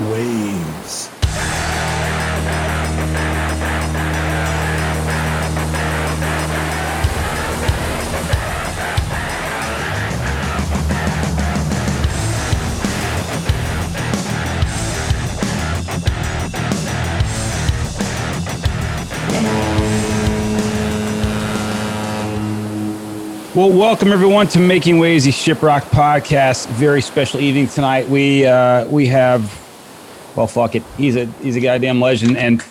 waves. Well, welcome everyone to Making Waves, the Shiprock podcast. Very special evening tonight. We uh, we have, well, fuck it. He's a he's a goddamn legend, and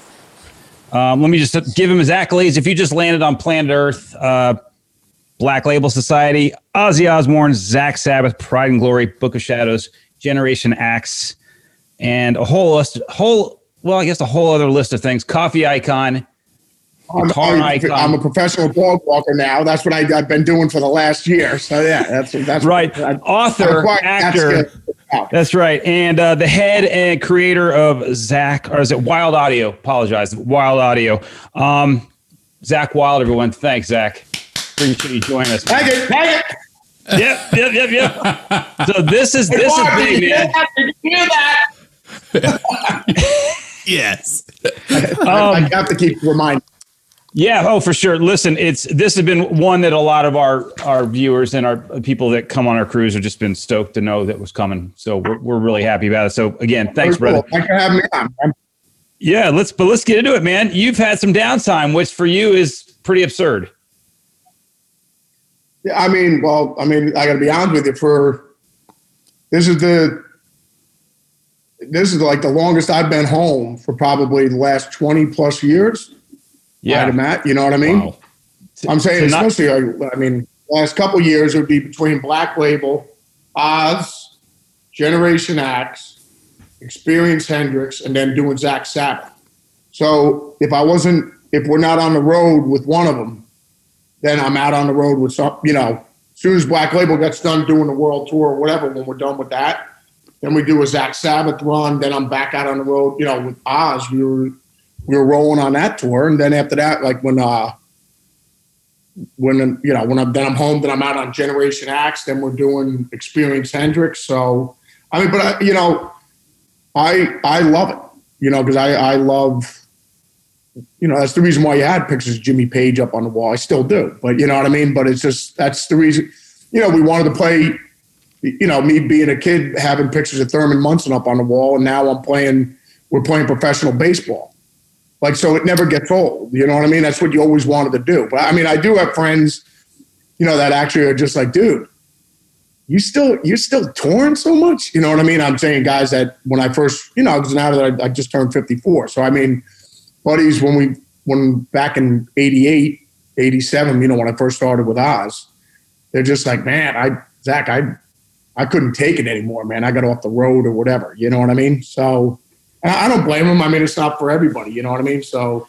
um, let me just give him his accolades. If you just landed on planet Earth, uh, Black Label Society, Ozzy Osbourne, Zakk Sabbath, Pride and Glory, Book of Shadows, Generation Axe, and a whole list, whole well, I guess a whole other list of things. Coffee icon. I'm, I'm, icon. I'm a professional dog walker now. That's what I, I've been doing for the last year. So yeah, that's that's Right. I- Author, actor. Good. Wow. That's right. And uh, the head and creator of Zakk, or is it Wylde Audio? Apologize. Wylde Audio. Um, Zakk Wylde, everyone. Thanks, Zakk. Appreciate you joining us. man. Thank it, thank it. Yep, yep, yep, yep. So this is this is Bob, did big, you man. Did you hear that? Yes. I, I have to keep reminding. Yeah, oh for sure. Listen, it's this has been one that a lot of our our viewers and our people that come on our cruise have just been stoked to know that was coming. So we're we're really happy about it. So again, thanks, Very brother. cool. Thanks for having me on. Yeah, let's but let's get into it, man. You've had some downtime, which for you is pretty absurd. Yeah, I mean, well, I mean, I got to be honest with you. For this is the this is like the longest I've been home for probably the last twenty plus years. I'd imagine, you know what I mean? Wow. I'm saying, So especially, I I mean, last couple of years it would be between Black Label, Oz, Generation Axe, Experience Hendrix, and then doing Zakk Sabbath. So if I wasn't, if we're not on the road with one of them, then I'm out on the road with some, you know, as soon as Black Label gets done doing the world tour or whatever, when we're done with that, then we do a Zakk Sabbath run. Then I'm back out on the road, you know, with Oz. We were we were rolling on that tour, and then after that, like when uh when you know when I'm then I'm home, then I'm out on Generation Axe, Then we're doing Experience Hendrix. So I mean, but I, you know, I I love it, you know, because I I love. You know, that's the reason why you had pictures of Jimmy Page up on the wall. I still do, but you know what I mean. But it's just that's the reason. You know, we wanted to play. You know, me being a kid having pictures of Thurman Munson up on the wall, and now I'm playing. We're playing professional baseball. Like, so it never gets old. You know what I mean? That's what you always wanted to do. But I mean, I do have friends, you know, that actually are just like, dude, you still, you're still touring so much. You know what I mean? I'm saying guys that when I first, you know, because now that I, I just turned 54. So, I mean, buddies, when we, when back in 88, 87, you know, when I first started with Oz, they're just like, man, I, Zakk, I, I couldn't take it anymore, man. I got off the road or whatever. You know what I mean? So, and I don't blame them. I mean, it's not for everybody. You know what I mean? So,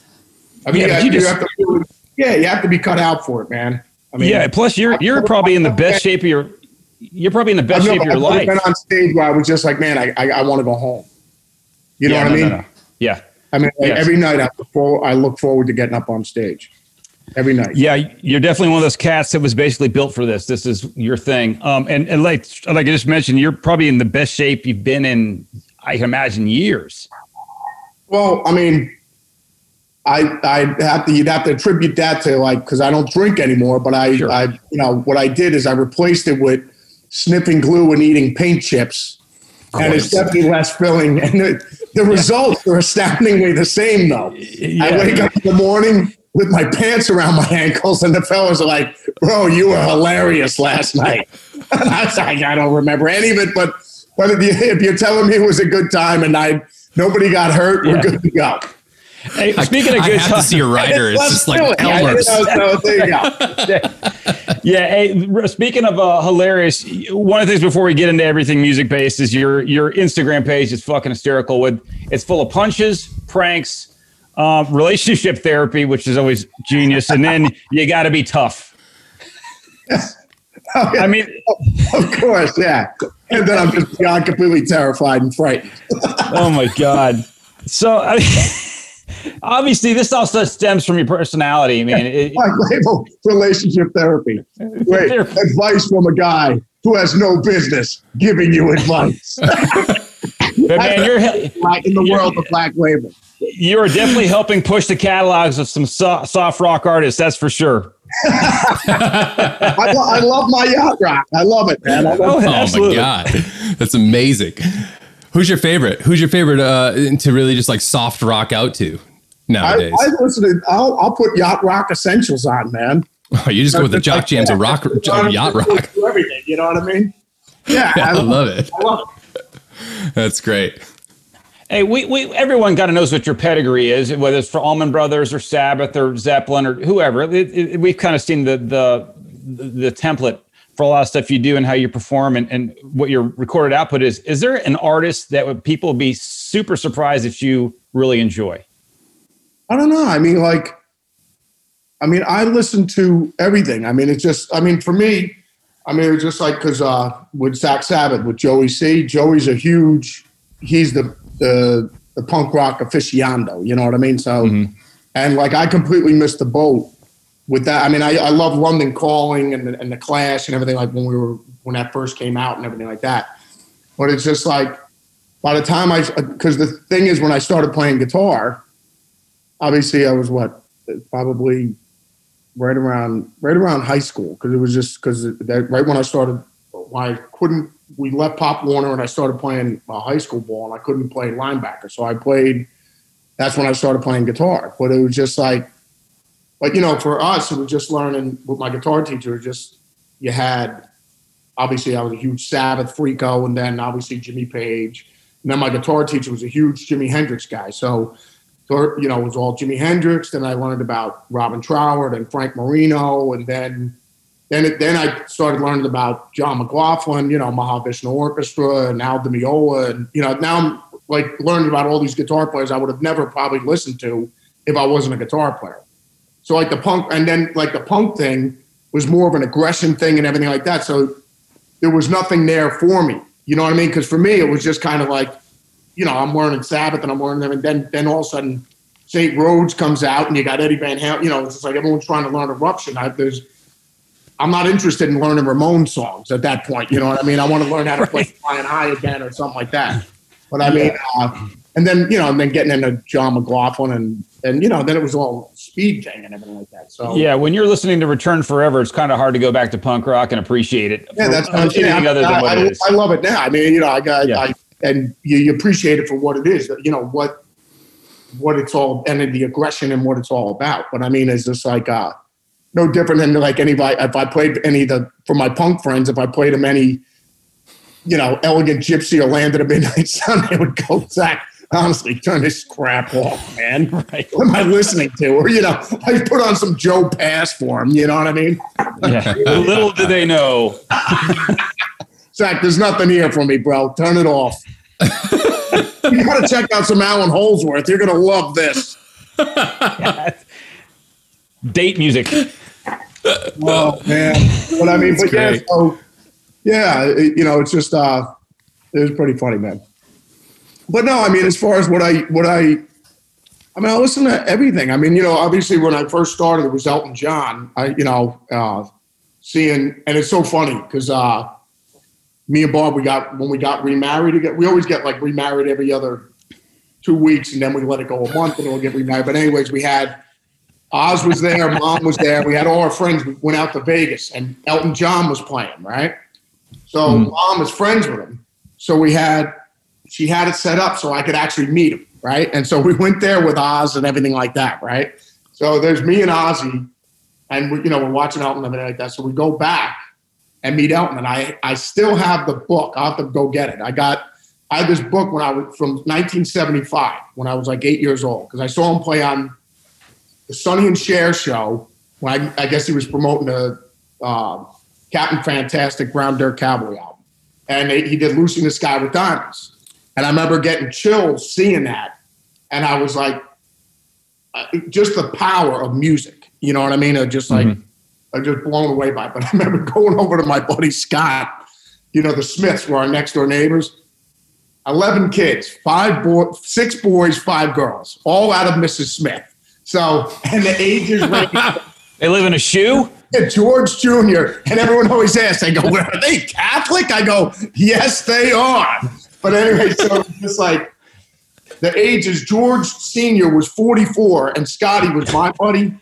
I mean, Yeah, yeah, but you you, just- have to, yeah, you have to be cut out for it, man. I mean, yeah. Plus, you're you're probably in the best shape of your. You're probably in the best I've shape of your I've life. been on stage where I was just like, man, I, I, I want to go home. You know Yeah, what no, I no, mean? no. Yeah. I mean, like, Yes. every night I look, forward, I look forward to getting up on stage. Every night. Yeah, you're definitely one of those cats that was basically built for this. This is your thing. Um, and, and like like I just mentioned, you're probably in the best shape you've been in, I can imagine, years. Well, I mean, I I have to you'd have to attribute that to like because I don't drink anymore, but I Sure. I you know what I did is I replaced it with sniffing glue and eating paint chips, and it's definitely less filling. And the, the results are astoundingly the same though. I wake up in the morning with my pants around my ankles, and the fellas are like, "Bro, you were hilarious last night." I was like, I don't remember any of it, but but if, you, if you're telling me it was a good time and I nobody got hurt, we're good to go. Hey, speaking of good, I good have to see a rider. It's just like it. Yeah, Elmer's. so there you go. Yeah. Hey, speaking of uh, hilarious, one of the things before we get into everything music based is your your Instagram page is fucking hysterical. With it's full of punches, pranks, um, relationship therapy, which is always genius, and then you got to be tough. I mean, Of course, yeah. And then I'm just beyond completely terrified and frightened. oh my god. So I mean, obviously, this also stems from your personality. I mean, it, label relationship therapy. Wait, advice from a guy who has no business giving you advice. but man, you're in the world of black label. you are definitely helping push the catalogs of some soft rock artists. That's for sure. I, lo- I love my yacht rock. I love it, man. I love Oh, Oh my god, that's amazing. Who's your favorite? Who's your favorite uh, to really just like soft rock out to nowadays? I listen to. I'll, I'll put yacht rock essentials on, man. oh, you just go with the jock jams of rock, of yacht rock. Everything. You know what I mean? Yeah, I love it. I love it. That's great. Hey, we, we everyone kind of knows what your pedigree is, whether it's for Allman Brothers or Sabbath or Zeppelin or whoever. It, it, we've kind of seen the, the the template for a lot of stuff you do and how you perform and, and what your recorded output is. Is there an artist that would people be super surprised if you really enjoy? I don't know. I mean, like, I mean, I listen to everything. I mean, it's just, I mean, for me, I mean, it's just like because uh, with Zakk Sabbath, with Joey C, Joey's a huge, he's the the the punk rock aficionado. You know what I mean? So, mm-hmm. and like, I completely missed the boat with that. I mean, I, I love London Calling and the, and the Clash and everything like when we were when that first came out and everything like that. But it's just like by the time I, because the thing is, when I started playing guitar, obviously I was what probably right around right around high school because it was just because right when I started when I couldn't we left Pop Warner and I started playing uh, high school ball and I couldn't play linebacker. So I played that's when I started playing guitar. But it was just like but you know for us it was just learning with my guitar teacher just you had obviously I was a huge Sabbath freako and then obviously Jimmy Page. And then my guitar teacher was a huge Jimi Hendrix guy. So so, you know, it was all Jimi Hendrix. Then I learned about Robin Trower and Frank Marino, and then then it, then I started learning about John McLaughlin, you know, Mahavishnu Orchestra and Al Meola, and you know, now I'm like learning about all these guitar players I would have never probably listened to if I wasn't a guitar player. So like the punk, and then like the punk thing was more of an aggression thing and everything like that. So there was nothing there for me. You know what I mean? Because for me, it was just kind of like you know, I'm learning Sabbath and I'm learning them, and then then all of a sudden St. Rhoads comes out and you got Eddie Van Halen. You know, it's just like everyone's trying to learn Eruption. I, there's, I'm not interested in learning Ramon songs at that point. You know what I mean? I want to learn how to play Flying High again or something like that. But I mean, uh, and then you know, and then getting into John McLaughlin and and you know, then it was all speed thing and everything like that. So Yeah, when you're listening to Return Forever, it's kind of hard to go back to punk rock and appreciate it. Yeah, that's what I'm saying. anything I, other than what I, it is. I love it now. I mean, you know, I got, Yeah. I, and you, you appreciate it for what it is. You know what, what it's all, and the aggression and what it's all about. But I mean, it's just like uh, no different than like anybody. If I played any of the for my punk friends, if I played them any, you know, elegant gypsy or land at a midnight sun, they would go, Zakk. Honestly, turn this crap off, man. Right. What am I listening to? Or you know, I put on some Joe Pass for him. You know what I mean? Yeah. Little do they know. Zakk, there's nothing here for me, bro. Turn it off. you gotta check out some Allan Holdsworth. You're gonna love this. Date music. Oh man. But I mean, but yeah, great. so yeah, it- you know, it's just uh it was pretty funny, man. But no, I mean, as far as what I what I I mean, I listen to everything. I mean, you know, obviously when I first started, it was Elton John. I, you know, uh, seeing, and it's so funny because uh, me and Bob, we got when we got remarried again. We always get like remarried every other two weeks, and then we let it go a month, and we'll get remarried. But anyways, we had Oz was there, Mom was there. We had all our friends. We went out to Vegas, and Elton John was playing. Right, so hmm. Mom was friends with him. So we had she had it set up so I could actually meet him, right? And so we went there with Oz and everything like that, right? So there's me and Ozzy, and we, you know we're watching Elton and everything like that. So we go back, and meet Elton. And I, I still have the book. I'll have to go get it. I got, I had this book when I was from 1975 when I was like eight years old because I saw him play on the Sonny and Cher show when I, I guess he was promoting the uh, Captain Fantastic Brown Dirt Cowboy album, and they, he did Lucy in the Sky with Diamonds. And I remember getting chills seeing that, and I was like, uh, just the power of music. You know what I mean? Of just like, I'm just blown away by. It. But I remember going over to my buddy Scott. You know, the Smiths were our next door neighbors. 11 kids, five boy, six boys, five girls, all out of Mrs. Smith. So, and the ages range. They live in a shoe. George Jr. And everyone always asks, I go, well, are they Catholic? I go, yes, they are. But anyway, so just like the ages, George Sr. was 44 and Scotty was my buddy,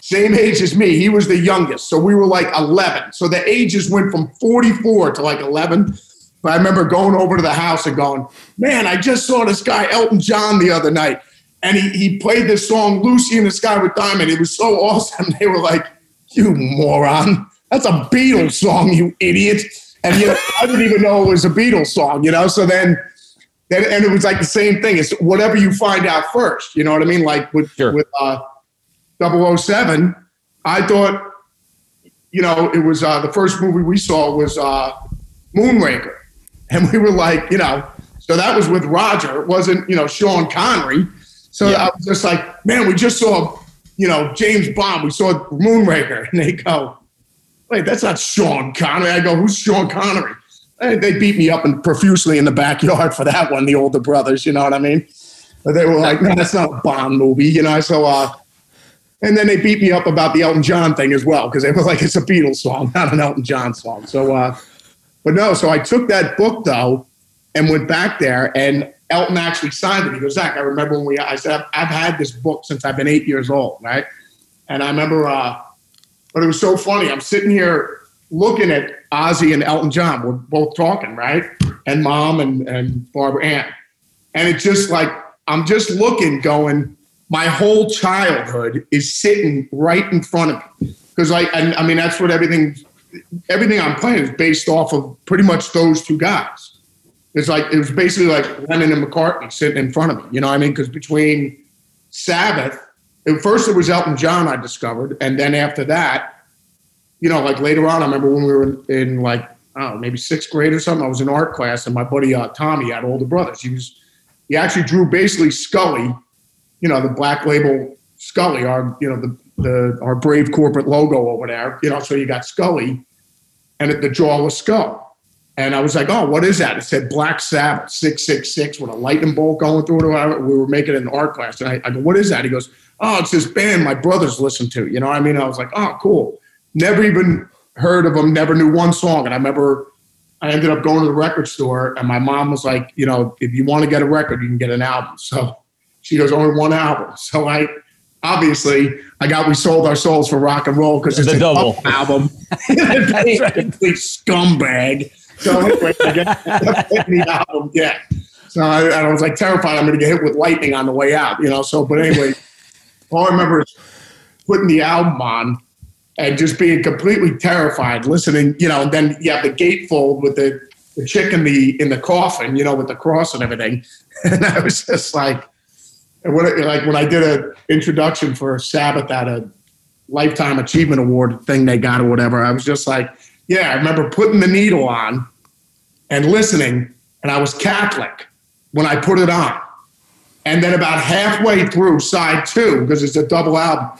same age as me. He was the youngest. So we were like 11. So the ages went from 44 to like 11. But I remember going over to the house and going, man, I just saw this guy, Elton John, the other night. And he, he played this song, Lucy in the Sky with Diamond. It was so awesome. They were like, you moron. That's a Beatles song, you idiot. And you know, I didn't even know it was a Beatles song, you know? So then, then and it was like the same thing. It's whatever you find out first. You know what I mean? Like with, Sure. with uh, 007, I thought, you know, it was uh, the first movie we saw was uh, Moonraker. And we were like, you know, so that was with Roger. It wasn't, you know, Sean Connery. So I was just like, man, we just saw, you know, James Bond. We saw Moonraker. And they go, wait, that's not Sean Connery. I go, who's Sean Connery? They, they beat me up and profusely in the backyard for that one, the older brothers, you know what I mean? But they were like, no, that's not a Bond movie, you know? So, uh, and then they beat me up about the Elton John thing as well, because they were like, it's a Beatles song, not an Elton John song. So, uh, but no, so I took that book though and went back there and Elton actually signed it. He goes, Zakk, I remember when we, I said, I've, I've had this book since I've been eight years old, right? And I remember, uh, but it was so funny. I'm sitting here looking at Ozzy and Elton John. We're both talking, right? And mom and, and Barbara Ann. And it's just like, I'm just looking, going, my whole childhood is sitting right in front of me. Because I, and, I mean, that's what everything, everything I'm playing is based off of pretty much those two guys. It's like, it was basically like Lennon and McCartney sitting in front of me. You know what I mean? Because between Sabbath, at first it was Elton John I discovered. And then after that, you know, like later on, I remember when we were in, in like, I don't know, maybe sixth grade or something, I was in art class and my buddy uh, Tommy had older brothers. He was, he actually drew basically Scully, you know, the black label Scully, our, you know, the, the, our brave corporate logo over there, you know, so you got Scully and the jaw was skull. And I was like, oh, what is that? It said Black Sabbath 666 with a lightning bolt going through it. We were making it in art class. And I, I go, what is that? He goes, oh, it's this band my brothers listen to. You know what I mean? I was like, oh, cool. Never even heard of them, never knew one song. And I remember I ended up going to the record store and my mom was like, you know, if you want to get a record, you can get an album. So she goes, only one album. So I, obviously, I got We Sold Our Souls for Rock and Roll because it's The a double. album. That's right. Complete scumbag. So get the album, yeah. So I, and I was like terrified I'm going to get hit with lightning on the way out, you know. So, but anyway, all I remember is putting the album on and just being completely terrified, listening, you know. And then you have the gatefold with the, the chick in the in the coffin, you know, with the cross and everything. And I was just like, and when it, like when I did an introduction for Sabbath at a lifetime achievement award thing they got or whatever, I was just like, yeah, I remember putting the needle on and listening, and I was Catholic when I put it on. And then about halfway through side two, because it's a double album,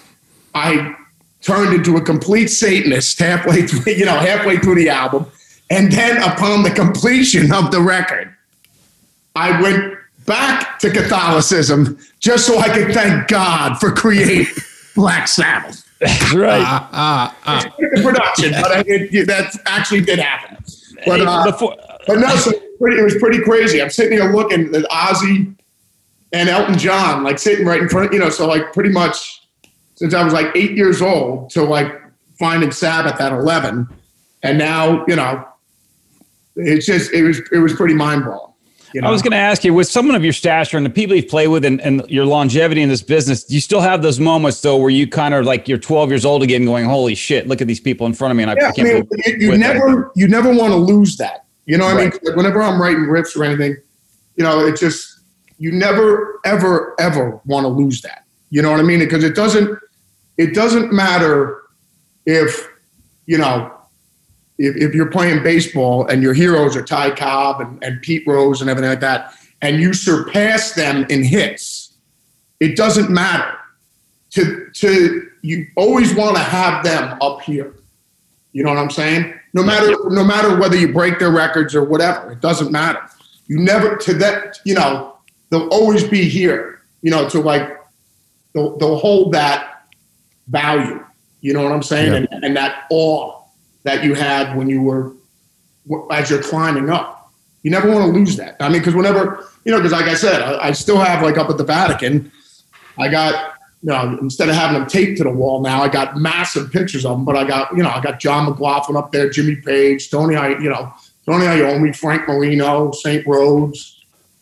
I turned into a complete Satanist halfway through, you know, halfway through the album. And then upon the completion of the record, I went back to Catholicism just so I could thank God for creating Black Sabbath. That's right. Ah, ah. The production, but it, that actually did happen. But, uh, before, but no, so pretty, it was pretty crazy. I'm sitting here looking at Ozzy and Elton John, like sitting right in front, you know, so like pretty much since I was like eight years old to like finding Sabbath at 11. And now, you know, it's just, it was, it was pretty mind blowing. You know? I was going to ask you, with someone of your stature and the people you've played with and, and your longevity in this business, do you still have those moments though where you kind of like you're 12 years old again, going, "Holy shit, look at these people in front of me," and I, yeah, I I can't mean, believe you, never you never want to lose that. You know what I mean? Like, whenever I'm writing riffs or anything, you know, it just you never ever ever want to lose that. You know what I mean? Because it doesn't it doesn't matter if you know if, if you're playing baseball and your heroes are Ty Cobb and, and Pete Rose and everything like that, and you surpass them in hits, it doesn't matter. To to you always want to have them up here. You know what I'm saying? No matter no matter whether you break their records or whatever, it doesn't matter. You never to that. You know they'll always be here. You know to like they'll they'll hold that value. You know what I'm saying? Yeah. And, and that awe that you had when you were as you're climbing up. You never want to lose that. I mean, because whenever you know, because like I said, I, I still have like up at the Vatican, I got you know instead of having them taped to the wall now, I got massive pictures of them. But I got you know I got John McLaughlin up there, Jimmy Page, Tony, I you know Tony Iommi, Frank Marino, St. Rhoads,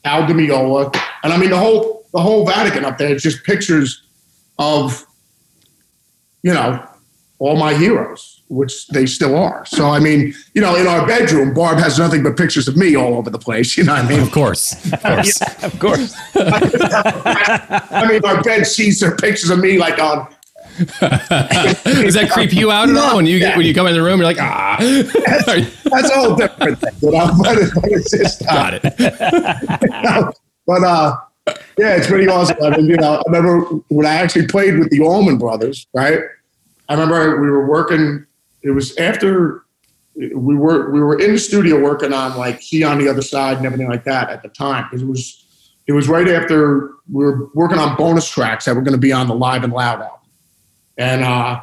Al Di Meola, and I mean the whole the whole Vatican up there. It's just pictures of you know all my heroes, which they still are. So I mean, you know, in our bedroom, Barb has nothing but pictures of me all over the place. You know what I mean? Of course. Of course. of course. I mean, our bed sheets are pictures of me like on. Does that creep you out at all when you get when you come in the room? You're like, ah, That's a whole different thing. You know? but, but it's just, uh, got it. but uh, yeah, it's pretty awesome. I mean, you know, I remember when I actually played with the Allman Brothers, right? I remember we were working. It was after we were we were in the studio working on like "He on the Other Side" and everything like that at the time because it was it was right after we were working on bonus tracks that were going to be on the Live and Loud album. And uh,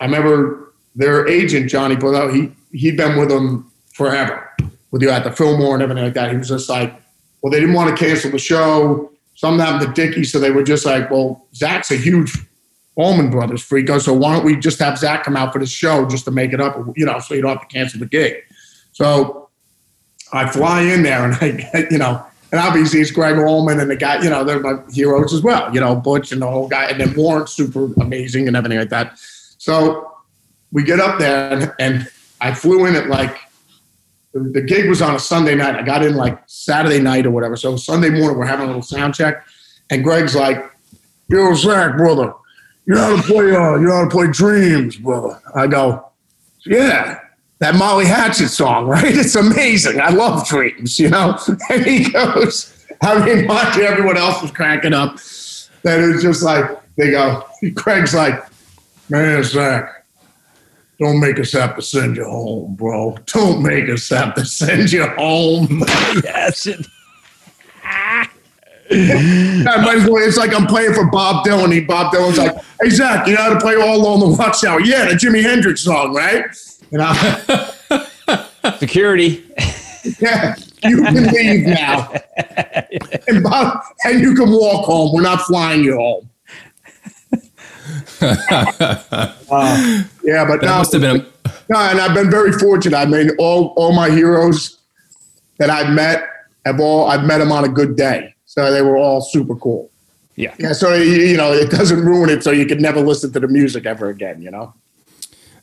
I remember their agent Johnny Bodo. He he'd been with them forever, with you at the Fillmore and everything like that. He was just like, well, they didn't want to cancel the show. Something happened to Dickey, so they were just like, well, Zakk's a huge Allman Brothers freako, so why don't we just have Zakk come out for the show just to make it up, you know, so you don't have to cancel the gig. So I fly in there and I, you know, and obviously it's Gregg Allman and the guy, you know, they're my heroes as well, you know, Butch and the whole guy, and then Warren's super amazing and everything like that. So we get up there and, and I flew in at like the, the gig was on a Sunday night. I got in like Saturday night or whatever. So Sunday morning we're having a little sound check, and Gregg's like, "Yo, Zakk, brother, you know how to play? Uh, you know how to play Dreams, brother?" I go, "Yeah." That Molly Hatchet song, right? It's amazing. I love Dreams, you know? And he goes, I mean, you, everyone else was cracking up. That it was just like, they go, Craig's like, man, Zakk, don't make us have to send you home, bro. Don't make us have to send you home. yes. I might as well, it's like I'm playing for Bob Dylan. He, Bob Dylan's like, hey, Zakk, you know how to play All Alone the Watchtower? Yeah, the Jimi Hendrix song, right? And I, Security. yeah, you can leave now. And, Bob, and you can walk home. We're not flying you home. Uh, yeah, but That now, must have been. A, No, and I've been very fortunate. I mean, all all my heroes that I've met have all I've met them on a good day, so they were all super cool. Yeah. Yeah, so you know it doesn't ruin it, so you could never listen to the music ever again. You know.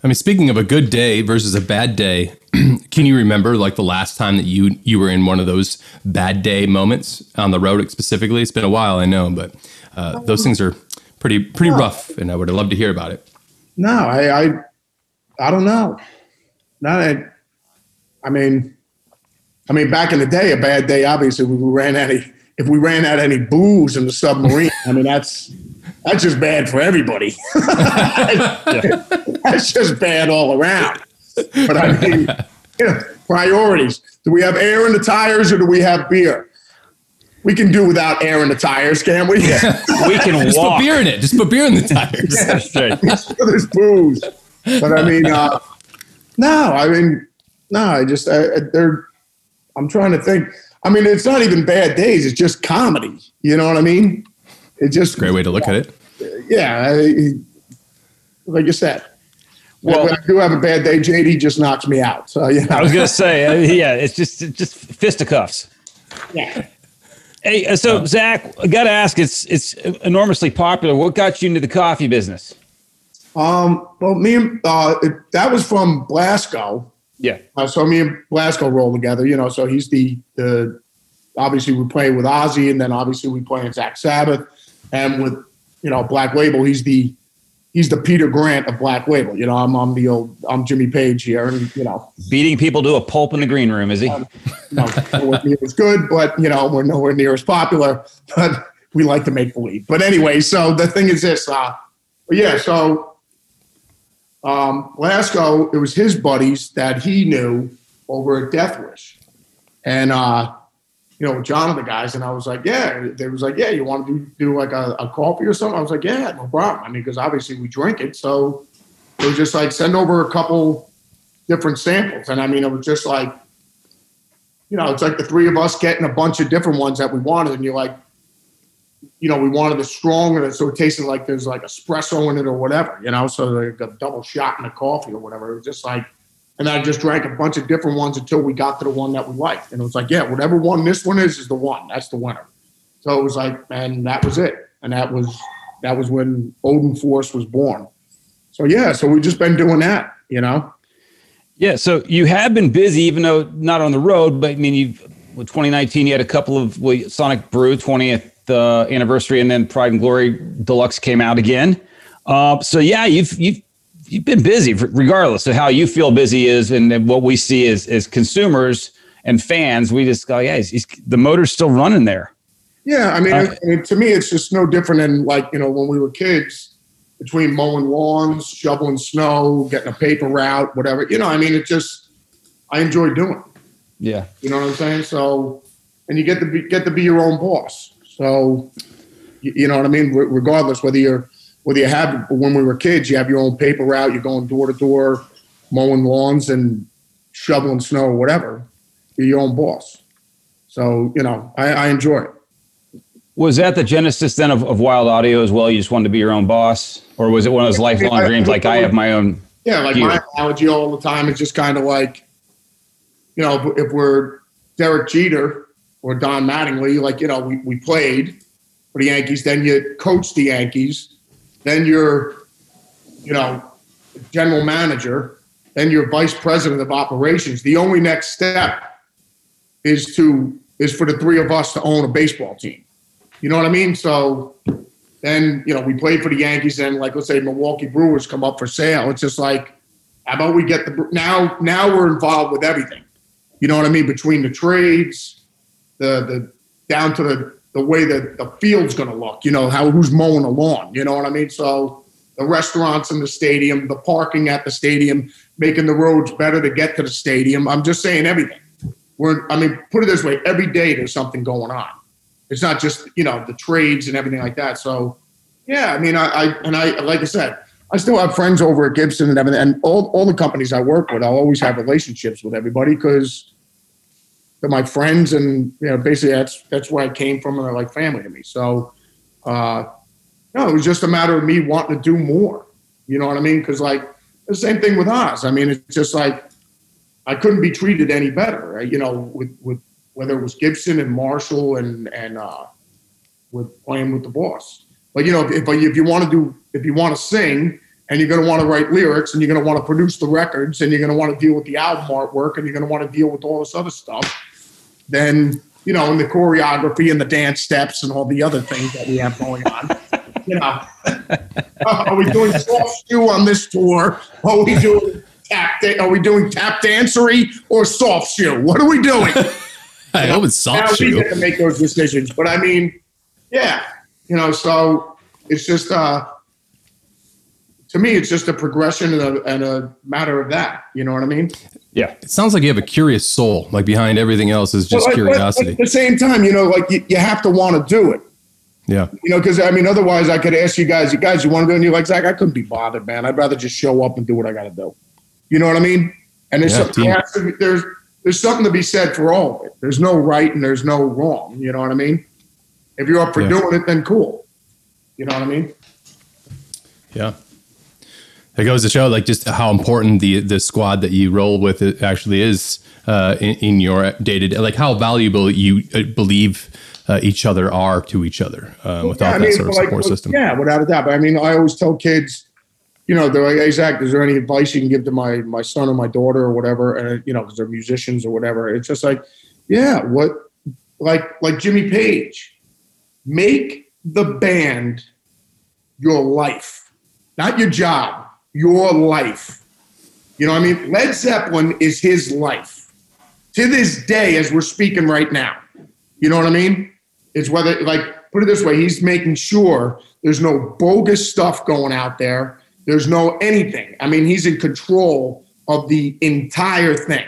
I mean, speaking of a good day versus a bad day, can you remember like the last time that you you were in one of those bad day moments on the road specifically? It's been a while, I know, but uh, those things are pretty pretty rough, and I would love to hear about it. No, I I, I don't know. Not I, I mean, I mean, back in the day, a bad day. Obviously, we ran out of if we ran out of any booze in the submarine. I mean, that's that's just bad for everybody. That's just bad all around. But I mean, you know, priorities. Do we have air in the tires or do we have beer? We can do without air in the tires, can't we? We can Just walk. put beer in it. Just put beer in the tires. That's right. There's booze. But I mean, uh, no, I mean, no, I just, I, I- they're, I'm trying to think. I mean, it's not even bad days. It's just comedy. You know what I mean? It just, Great way to look at it. yeah, I, like you said. Well- when I do have a bad day, JD just knocks me out. So, you know. I was gonna say, uh, yeah, it's just it's just fisticuffs. Yeah. Hey, uh, so Zakk, I got to ask. It's it's enormously popular. What got you into the coffee business? Um, well, me uh, it, that was from Blasko. Yeah. Uh, so me and Blasko roll together, you know. So he's the the obviously we play with Ozzy, and then obviously we play in Zakk Sabbath, and with you know Black Label, he's the he's the Peter Grant of Black Label. You know, I'm I'm the old I'm Jimmy Page here, and you know, Beating people to a pulp in the green room, is he? you know, nowhere near good, but you know, we're nowhere near as popular, but we like to make believe. But anyway, so the thing is this, uh, yeah, so um, Blasko, it was his buddies that he knew over at Death Wish. And, uh, you know, John and the guys, and I was like, yeah, they was like, yeah, you want to do, do like a, a coffee or something? I was like, yeah, no problem. I mean, because obviously we drink it. So it was just like, send over a couple different samples. And I mean, it was just like, you know, it's like the three of us getting a bunch of different ones that we wanted. And you're like, you know, we wanted the strong, and so it tasted like there's like espresso in it or whatever, you know, so like a double shot in the coffee or whatever. It was just like, and I just drank a bunch of different ones until we got to the one that we liked. And it was like, yeah, whatever one this one is, is the one. That's the winner. So it was like, and that was it. And that was, that was when Odin Force was born. So yeah, so we've just been doing that, you know? Yeah. So you have been busy, even though not on the road, but I mean, you've, with 2019, you had a couple of well, Sonic Brew 20th uh, anniversary, and then Pride and Glory Deluxe came out again. Uh, so yeah, you've you've you've been busy, regardless of how you feel busy is, and what we see as as consumers and fans. We just go, yeah, he's, he's, the motor's still running there. Yeah, I mean, Uh, I mean, to me, it's just no different than like you know when we were kids, between mowing lawns, shoveling snow, getting a paper route, whatever. You know, I mean, it just I enjoy doing. it. Yeah. You know what I'm saying? So, and you get to be get to be your own boss. So, you, know what I mean. Re- regardless whether you're whether you have when we were kids, you have your own paper route. You're going door to door, mowing lawns and shoveling snow or whatever. You're your own boss. So you know, I, I enjoy it. Was that the genesis then of, of Wylde Audio as well? You just wanted to be your own boss, or was it one of those lifelong dreams? Like I have my own. Yeah, like You. my analogy all the time is just kind of like, you know, if, if we're Derek Jeter or Don Mattingly, like, you know, we, we played for the Yankees, then you coach the Yankees, then you're, you know, general manager, then you're vice president of operations. The only next step is to is for the three of us to own a baseball team. You know what I mean? So then you know we played for the Yankees, and like let's say Milwaukee Brewers come up for sale. It's just like, how about we get the now? Now we're involved with everything. You know what I mean? Between the trades, the the down to the the way that the field's going to look. You know how who's mowing the lawn. You know what I mean? So the restaurants in the stadium, the parking at the stadium, making the roads better to get to the stadium. I'm just saying everything. We're I mean, put it this way: every day there's something going on. It's not just you know the trades and everything like that. So yeah, I mean, I, I and I like I said, I still have friends over at Gibson and everything, and all all the companies I work with, I'll always have relationships with everybody because they're my friends, and you know, basically that's that's where I came from, and they're like family to me. So, uh, no, it was just a matter of me wanting to do more. You know what I mean? Because like the same thing with Oz. I mean, it's just like I couldn't be treated any better. Right? You know, with with whether it was Gibson and Marshall and and uh, with playing with the boss. But you know, if, if you want to do, if you want to sing, and you're going to want to write lyrics, and you're going to want to produce the records, and you're going to want to deal with the album artwork, and you're going to want to deal with all this other stuff, then you know, and the choreography and the dance steps and all the other things that we have going on. You know, are we doing soft shoe on this tour? Are we doing tap? Da- are we doing tap dancery or soft shoe? What are we doing? I hope it's now soft we shoe. get to make those decisions. But I mean, yeah, you know, so it's just uh to me, it's just a progression and a, and a matter of that. You know what I mean? Yeah. It sounds like you have a curious soul. Like behind everything else is just curiosity. at the same time, you know, like you, you have to want to do it. Yeah. You know, because I mean, otherwise, I could ask you guys, you guys, you want to do it? And you're like, Zakk, I couldn't be bothered, man. I'd rather just show up and do what I got to do. You know what I mean? And there's Yeah, something, to be, there's there's something to be said for all of it. There's no right and there's no wrong. You know what I mean? If you're up for Yeah. doing it, then cool. You know what I mean? Yeah. It goes to show, like, just how important the the squad that you roll with it actually is uh, in, in your day to day. Like, how valuable you uh, believe uh, each other are to each other uh, without Yeah, I that mean, sort of like, support system. Yeah, without a doubt. But I mean, I always tell kids, you know, they're like, hey, Zakk, is there any advice you can give to my my son or my daughter or whatever? And you know, because they're musicians or whatever. It's just like, yeah, what, like like Jimmy Page, make the band your life, not your job, your life. You know I mean? Led Zeppelin is his life to this day as we're speaking right now. You know what I mean? It's whether, like, put it this way, he's making sure there's no bogus stuff going out there. There's no anything. I mean, he's in control of the entire thing.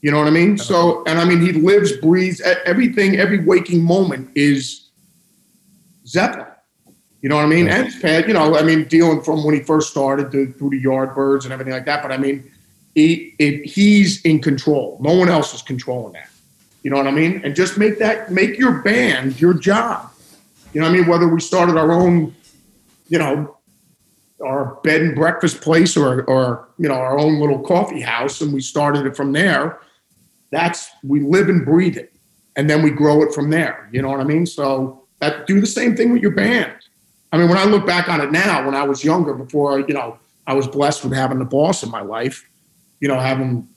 You know what I mean? So, and I mean, he lives, breathes, everything, every waking moment is Zeppelin. You know what I mean? And Pat, you know, I mean, dealing from when he first started to, through the Yardbirds and everything like that. But I mean, he, it, he's in control. No one else is controlling that. You know what I mean? And just make that, make your band your job. You know what I mean? Whether we started our own, you know, our bed and breakfast place or, or, you know, our own little coffee house and we started it from there. That's, we live and breathe it. And then we grow it from there. You know what I mean? So that, do the same thing with your band. I mean, when I look back on it now, when I was younger, before you know, I was blessed with having the boss in my life. You know, having,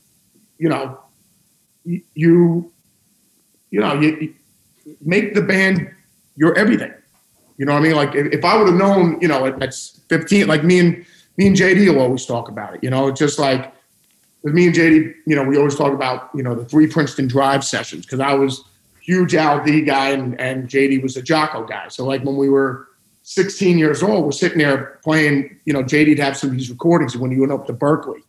you know, you, you know, you, you make the band your everything. You know what I mean? Like if, if I would have known, you know, at, at 15, like me and me and JD will always talk about it. You know, just like with me and JD, you know, we always talk about you know the three Princeton Drive sessions because I was huge Al D guy and and JD was a Jaco guy. So like when we were 16 years old, we're sitting there playing, you know, JD'd have some of these recordings when he went up to Berklee. And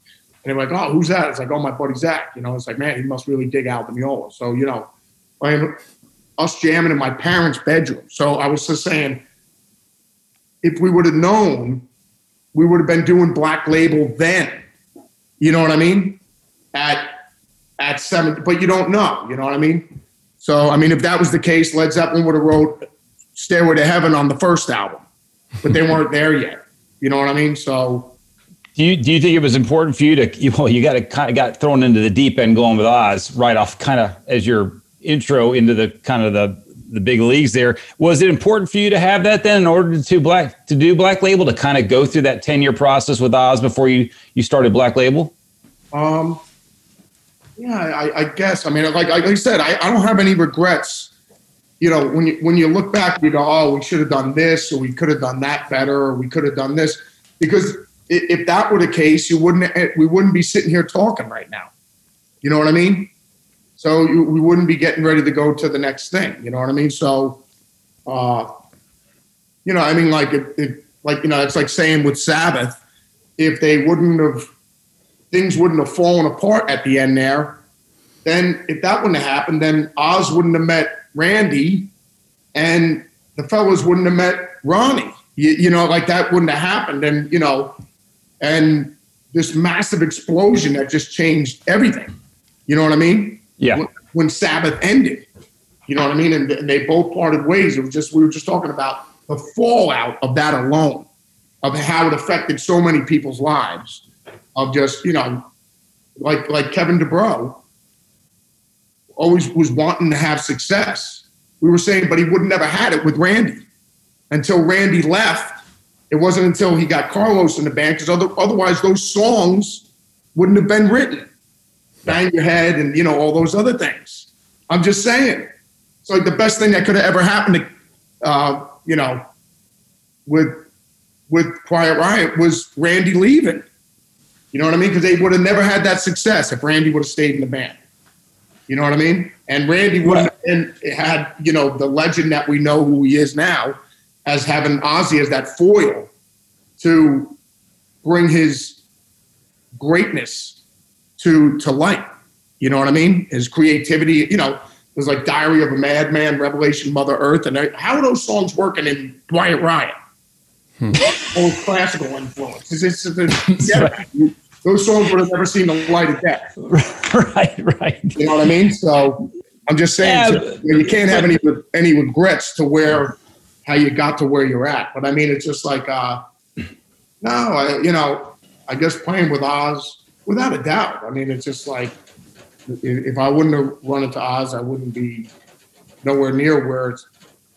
they're like, oh, who's that? It's like, oh, my buddy Zakk. You know, it's like, man, he must really dig Al Di Meola. So, you know, playing us jamming in my parents' bedroom. So I was just saying, if we would have known, we would have been doing Black Label then. You know what I mean? At at seven, but you don't know. You know what I mean? So I mean, if that was the case, Led Zeppelin would have wrote "Stairway to Heaven" on the first album, but they weren't there yet. You know what I mean? So Do you do you think it was important for you to you well you got to kind of got thrown into the deep end going with Oz right off kind of as your intro into the kind of the the big leagues there was it important for you to have that then in order to black to do black label to kind of go through that 10 year process with Oz before you you started black label Um, yeah, I, I guess. I mean, like, like I said, I, I don't have any regrets. You know, when you when you look back, you go, "Oh, we should have done this, or we could have done that better, or we could have done this." Because if that were the case, you wouldn't eh, we wouldn't be sitting here talking right now. You know what I mean? So you, we wouldn't be getting ready to go to the next thing. You know what I mean? So, uh, you know, I mean, like, it, it, like you know, it's like saying with Sabbath, if they wouldn't have things wouldn't have fallen apart at the end there, then if that wouldn't have happened, then Oz wouldn't have met Randy and the fellas wouldn't have met Ronnie. You, you know, like that wouldn't have happened. And, you know, and this massive explosion that just changed everything. You know what I mean? yeah When, when Sabbath ended. You know what I mean? And, and they both parted ways. It was just, we were just talking about the fallout of that alone, of how it affected so many people's lives of just you know like like Kevin DuBrow always was wanting to have success. We were saying, but he would never had it with Randy until Randy left. It wasn't until he got Carlos in the band because other, otherwise those songs wouldn't have been written. Bang your head and you know all those other things. I'm just saying. It's like the best thing that could have ever happened to uh, you know with with Quiet Riot was Randy leaving. You know what I mean? Because they would have never had that success if Randy would have stayed in the band. You know what I mean? And Randy wouldn't have been- had, you know, the legend that we know who he is now as having Ozzy as that foil to bring his greatness to to light. You know what I mean? His creativity, you know, it was like Diary of a Madman, Revelation, Mother Earth, and how are those songs working in Quiet Riot? Hmm. Old classical influence. It's, it's, it's- yeah, those songs would have never seen the light of day. right right You know what I mean? So I'm just saying, Yeah, so, you, know, you can't have any any regrets to where how you got to where you're at. But I mean, it's just like, uh, no, I, you know, I guess playing with Oz, without a doubt. I mean, it's just like if I wouldn't have run into Oz, I wouldn't be nowhere near where it's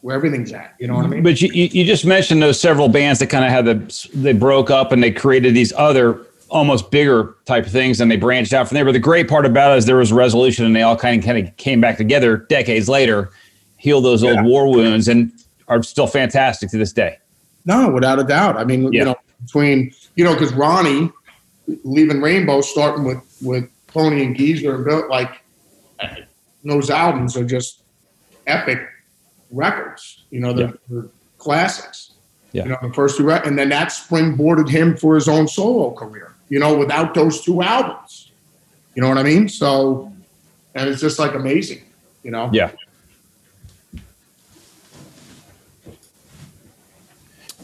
where everything's at. You know what I mean? But you, you just mentioned those several bands that kind of had the they broke up and they created these other almost bigger type of things and they branched out from there. But the great part about it is there was resolution and they all kind of kind of came back together decades later, healed those old Yeah. war wounds and are still fantastic to this day. No, without a doubt. I mean, Yeah. you know, between you know, because Ronnie leaving Rainbow, starting with with Tony and Geezer and Bill, like those albums are just epic records. You know, they're, they're classics. Yeah. You know, the first two, and then that springboarded him for his own solo career. You know, without those two albums, you know what I mean? So, and it's just like amazing. You know. Yeah.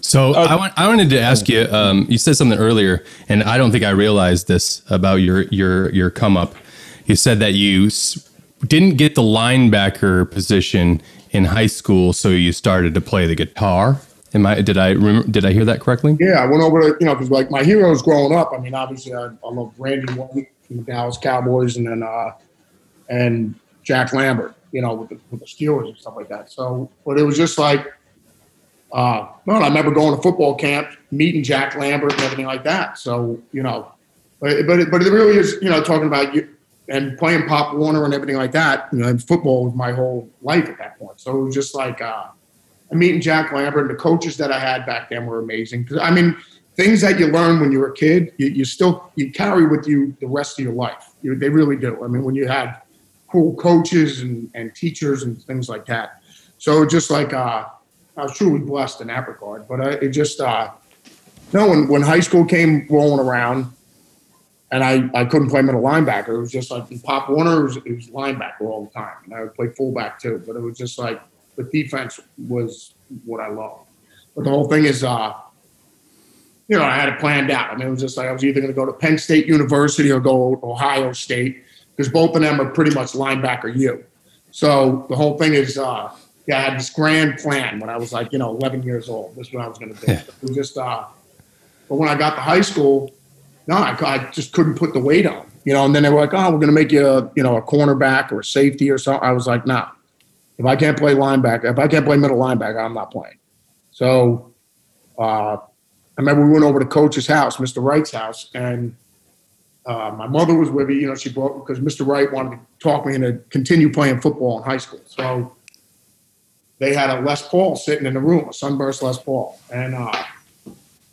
So Uh, I, want, I wanted to ask you. Um, you said something earlier, and I don't think I realized this about your your your come up. You said that you s- didn't get the linebacker position in high school, so you started to play the guitar. Am I? Did I remember, did I hear that correctly? Yeah, I went over to you know because like my heroes growing up. I mean, obviously I, I love Randy White from the Dallas Cowboys, and then uh, and Jack Lambert, you know, with the with the Steelers and stuff like that. So, but it was just like, uh, well, I remember going to football camp, meeting Jack Lambert and everything like that. So, you know, but but it, but it really is, you know, talking about you and playing Pop Warner and everything like that. You know, football was my whole life at that point. So it was just like. Uh, and meeting Jack Lambert and the coaches that I had back then were amazing. Because I mean, things that you learn when you're a kid, you, you still you carry with you the rest of your life. You, they really do. I mean, when you had cool coaches and, and teachers and things like that. So just like uh, I was truly blessed in that regard. But I, it just uh, no, when when high school came rolling around. And I, I couldn't play middle linebacker. It was just like Pop Warner, was, was linebacker all the time. And I would play fullback too. But it was just like the defense was what I loved. But the whole thing is, uh, you know, I had it planned out. I mean, it was just like I was either going to go to Penn State University or go Ohio State because both of them are pretty much linebacker U. So the whole thing is, uh, yeah, I had this grand plan when I was like, you know, 11 years old. This is what I was going to do. It was just, uh, but when I got to high school, no, I, I just couldn't put the weight on, you know. And then they were like, "Oh, we're going to make you, a, you know, a cornerback or a safety or something." I was like, "Nah, if I can't play linebacker, if I can't play middle linebacker, I'm not playing." So uh, I remember we went over to Coach's house, Mr. Wright's house, and uh, my mother was with me. You know, she brought because Mr. Wright wanted to talk me into continue playing football in high school. So they had a Les Paul sitting in the room, a Sunburst Les Paul, and uh,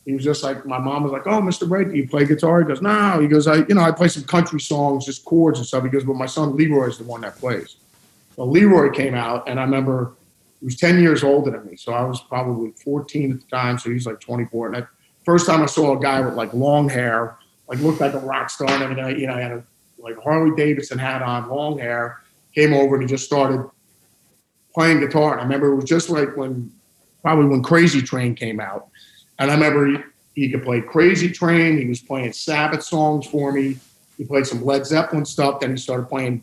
he was just like, my mom was like, "Oh, Mr. Wright, do you play guitar?" He goes, "No." He goes, "I, you know, I play some country songs, just chords and stuff." He goes, "But my son Leroy is the one that plays." So Leroy came out, and I remember he was 10 years older than me. So I was probably 14 at the time. So he's like 24. And that first time I saw a guy with like long hair, like looked like a rock star and everything, you know, he had a like Harley Davidson hat on, long hair, came over and he just started playing guitar. And I remember it was just like when, probably when Crazy Train came out. And I remember he, he could play Crazy Train. He was playing Sabbath songs for me. He played some Led Zeppelin stuff. Then he started playing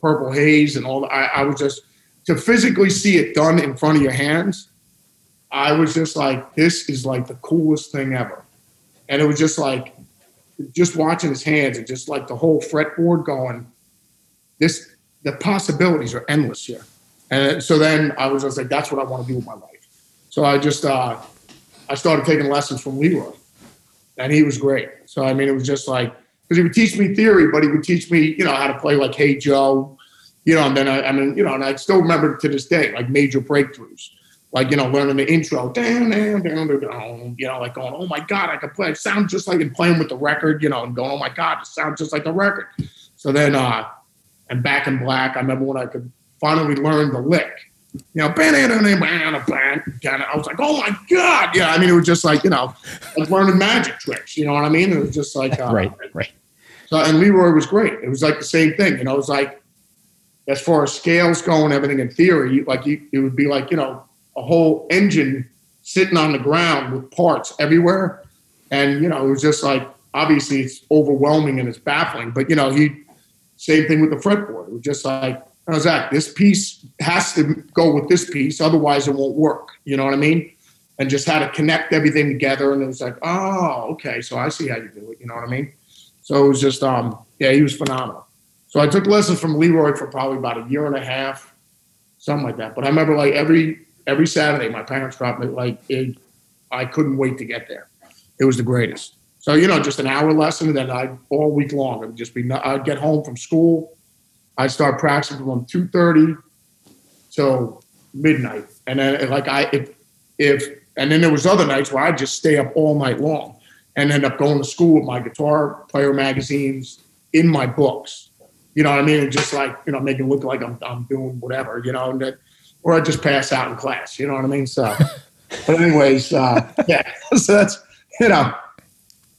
Purple Haze and all. I, I was just, to physically see it done in front of your hands, I was just like, this is like the coolest thing ever. And it was just like, just watching his hands and just like the whole fretboard going, this, the possibilities are endless here. And so then I was just like, that's what I want to do with my life. So I just, uh, I started taking lessons from Leroy and he was great. So, I mean, it was just like, because he would teach me theory, but he would teach me, you know, how to play like Hey Joe, you know, and then I, I mean, you know, and I still remember to this day, like major breakthroughs, like, you know, learning the intro, down, down, down, down, you know, like going, oh my God, I can play. It sounds just like in playing with the record, you know, and going, oh my God, it sounds just like the record. So then, uh, and back in black, I remember when I could finally learn the lick, you know, I was like, oh my God. Yeah. I mean, it was just like, you know, like learning magic tricks, you know what I mean? It was just like, uh, Right, right. So, and Leroy was great. It was like the same thing, you know. It was like, as far as scales go and everything in theory, like you, it would be like you know a whole engine sitting on the ground with parts everywhere, and you know it was just like obviously it's overwhelming and it's baffling, but you know he same thing with the fretboard. It was just like, oh, Zakk, this piece has to go with this piece, otherwise it won't work. You know what I mean? and just how to connect everything together. And it was like, oh, okay, so I see how you do it. You know what I mean? So it was just, um, yeah, he was phenomenal. So I took lessons from Leroy for probably about a year and a half, something like that. But I remember like every every Saturday, my parents dropped me like it, I couldn't wait to get there. It was the greatest. So you know, just an hour lesson, and then I all week long. It'd just be. I'd get home from school. I'd start practicing from two thirty till midnight, and then like I if if and then there was other nights where I'd just stay up all night long and end up going to school with my guitar player magazines in my books. You know what I mean? And just like, you know, making it look like I'm, I'm doing whatever, you know, and that, or I just pass out in class, you know what I mean? So, but anyways, uh, yeah, so that's, you know,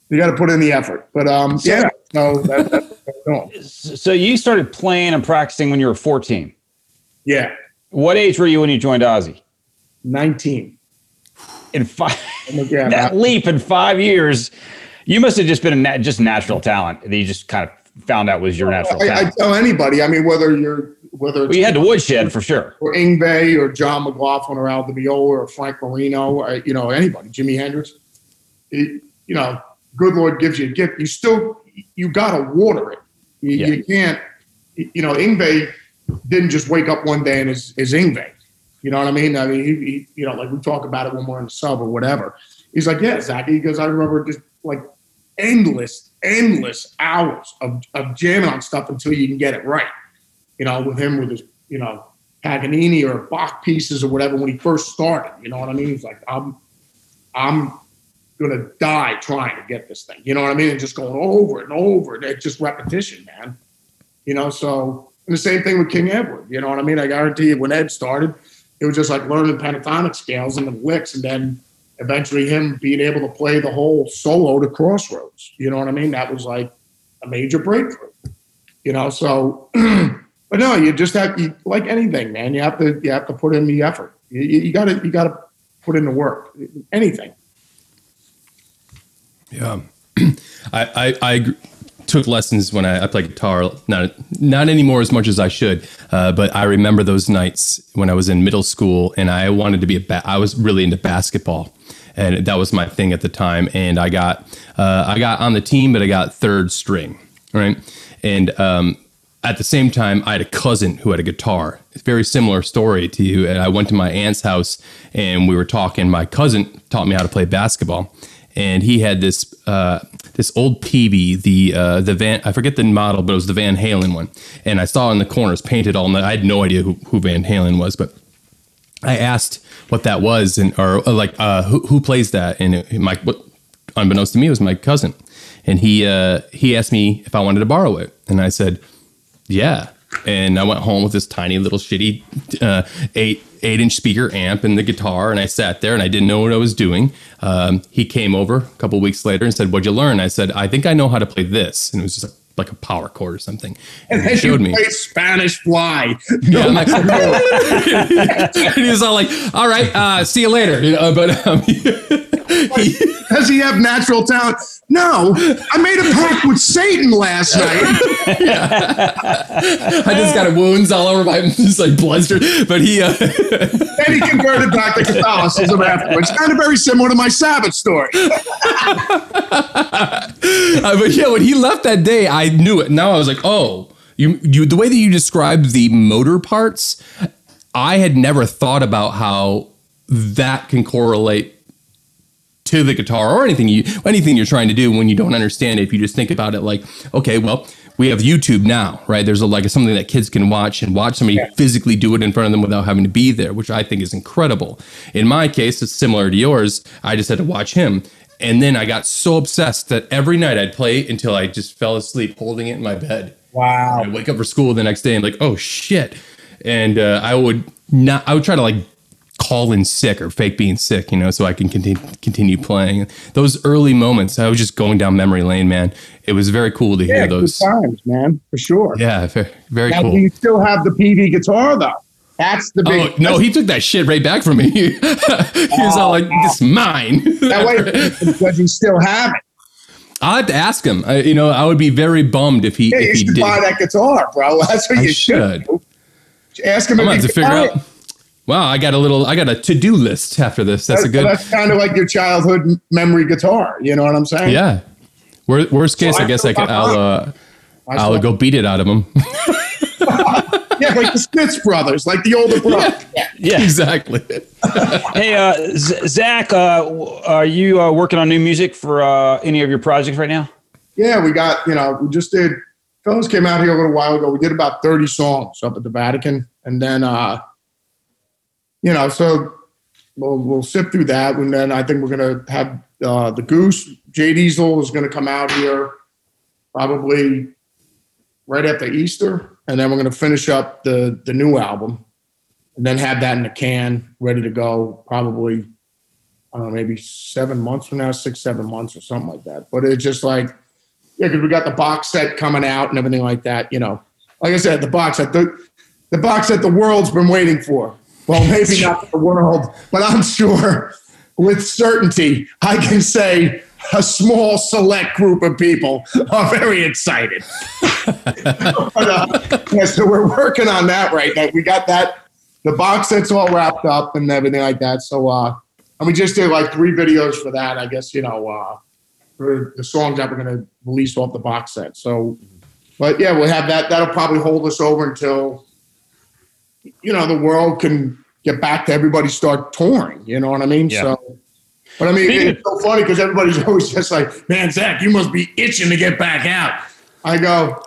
you got to put in the effort, but, um, yeah, so that, that's what I'm doing. So you started playing and practicing when you were 14. Yeah. What age were you when you joined Ozzy? 19. In five, that leap in five years, you must have just been a nat- just natural talent that you just kind of found out was your natural I, I tell anybody, I mean, whether you're, whether it's well, you had the woodshed for sure. or Yngwie or John McLaughlin or Al Di Meola or Frank Marino, or, you know, anybody, Jimi Hendrix. It- you know, good Lord gives you a gift. You still, you got to water it. You, Yeah. you can't, you know, Yngwie didn't just wake up one day and is, is Yngwie. You know what I mean? I mean, he, he, you know, like we talk about it when we're in the sub or whatever. He's like, yeah, Zachy, because I remember just like endless, endless hours of, of jamming on stuff until you can get it right. You know, with him with his, you know, Paganini or Bach pieces or whatever when he first started. You know what I mean? He's like, I'm, I'm gonna die trying to get this thing. You know what I mean? And just going over and over. It's just repetition, man. You know, so and the same thing with King Edward. You know what I mean? I guarantee you, when Ed started, it was just like learning pentatonic scales and the licks, and then eventually him being able to play the whole solo to Crossroads. You know what I mean? That was like a major breakthrough. You know, so but no, you just have you, like anything, man. You have to you have to put in the effort. You, you got to you got to put in the work. Anything. Yeah, I, I I took lessons when I, I played guitar. Not not anymore as much as I should, uh, but I remember those nights when I was in middle school and I wanted to be a ba- I was really into basketball, and that was my thing at the time. And I got uh, I got on the team, but I got third string, right? And um, at the same time, I had a cousin who had a guitar. Very similar story to you. And I went to my aunt's house and we were talking. My cousin taught me how to play basketball, and he had this uh, this old PV, the uh, the Van. I forget the model, but it was the Van Halen one. And I saw in the corners painted all night. I had no idea who, who Van Halen was, but I asked what that was, and or uh, like uh, who who plays that, and it, my what, unbeknownst to me, was my cousin, and he uh, he asked me if I wanted to borrow it, and I said, yeah, and I went home with this tiny little shitty uh, eight eight inch speaker amp and the guitar, and I sat there and I didn't know what I was doing. Um, he came over a couple weeks later and said, "What'd you learn?" I said, "I think I know how to play this," and it was just like, like a power chord or something. And he showed you me. play Spanish Fly. Yeah, I'm like, and he was all like, "All right, uh, see you later." You know, but um, Does he have natural talent? No, I made a pact with Satan last night. I just got wounds all over my just like bloodstream. But he, uh, Then he converted back to Catholicism afterwards. Kind of very similar to my Sabbath story. uh, but yeah, when he left that day, I knew it. Now I was like, oh, you, you, the way that you described the motor parts, I had never thought about how that can correlate to the guitar or anything you anything you're trying to do when you don't understand it. If you just think about it like, okay, well, we have YouTube now, right? There's a, like something that kids can watch and watch somebody physically do it in front of them without having to be there, which I think is incredible. In my case, it's similar to yours. I just had to watch him. And then I got so obsessed that every night I'd play until I just fell asleep holding it in my bed. Wow. I wake up for school the next day and like, oh shit. And uh, I would not, I would try to like call in sick or fake being sick, you know, so I can continue continue playing. Those early moments, I was just going down memory lane, man. It was very cool to hear Yeah, good those. times, man, for sure. Yeah, very, very Now, do cool. you still have the PV guitar though? That's the big. Oh no, he took that shit right back from me. he was all like, "This is mine." that way because you still have it. I'll have to ask him. I, you know, I would be very bummed if he Yeah, you if he should did. buy that guitar, bro. That's what I you should. should. Ask him I'm if he to figure out. it. Wow, I got a little, I got a to do list after this. That's a good. That's kind of like your childhood memory guitar. You know what I'm saying? Yeah. Wor- Worst case, So I I guess I feel could, I'll, uh, I I'll go beat it out of him. yeah, like the Smiths brothers, like the older brother. Yeah. exactly. Hey, uh, Z- Zakk, uh, are you uh, working on new music for uh, any of your projects right now? Yeah, we got, you know, we just did, Fellows came out here a little while ago. We did about 30 songs up at the Vatican. And then, uh, you know, so we'll, we'll sift through that. And then I think we're going to have uh, the Goose, Jay Diesel is going to come out here probably right after Easter. And then we're going to finish up the, the new album and then have that in the can ready to go probably, I don't know, maybe seven months from now, six, seven months or something like that. But it's just like, yeah, because we got the box set coming out and everything like that. You know, like I said, the box set, the, the box set the world's been waiting for. Well, maybe not the world, but I'm sure with certainty I can say a small select group of people are very excited. but, uh, yeah, so we're working on that right now. We got that. The box set's all wrapped up and everything like that. So, uh, and we just did like three videos for that. I guess you know, uh, for the songs that we're gonna release off the box set. So, but yeah, we'll have that. That'll probably hold us over until you know the world can get back to everybody start touring. You know what I mean? Yeah. So. But I mean, Speaking it's so funny because everybody's always just like, "Man, Zakk, you must be itching to get back out." I go,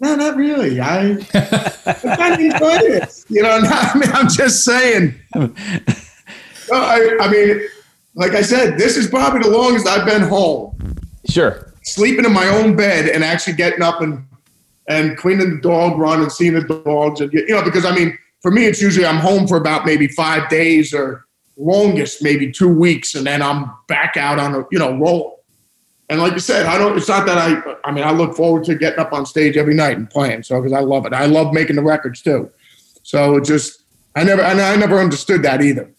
"No, not really. I, I kind of enjoy this." You know, I mean, I'm just saying. No, I, I mean, like I said, this is probably the longest I've been home, Sure. sleeping in my own bed and actually getting up and and cleaning the dog run and seeing the dogs and you know because I mean for me it's usually I'm home for about maybe five days or longest maybe two weeks and then I'm back out on a you know roll. And like you said, I don't. It's not that I. I mean, I look forward to getting up on stage every night and playing. So because I love it, I love making the records too. So it just, I never, and I never understood that either.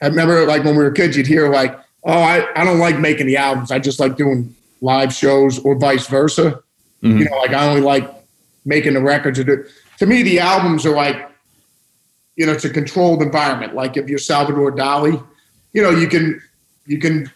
I remember like when we were kids, you'd hear like, "Oh, I, I don't like making the albums. I just like doing live shows, or vice versa." Mm-hmm. You know, like I only like making the records. Or do, to me, the albums are like, you know, it's a controlled environment. Like if you're Salvador Dali, you know, you can, you can,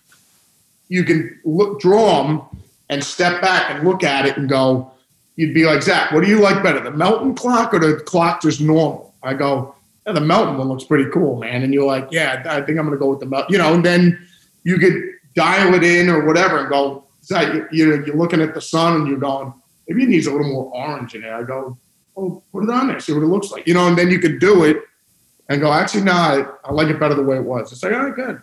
you can look, draw them and step back and look at it and go. You'd be like Zakk, what do you like better, the Melton clock or the clock just normal? I go, yeah, the Melton one looks pretty cool, man. And you're like, yeah, I think I'm to go with the Melton. You know, and then you could dial it in or whatever and go, Zakk, you- you're, you're looking at the sun and you're going, maybe it needs a little more orange in it. I go, oh, put it on there, see what it looks like. You know, and then you could do it and go, actually, no, I, I like it better the way it was. It's like, all right, good.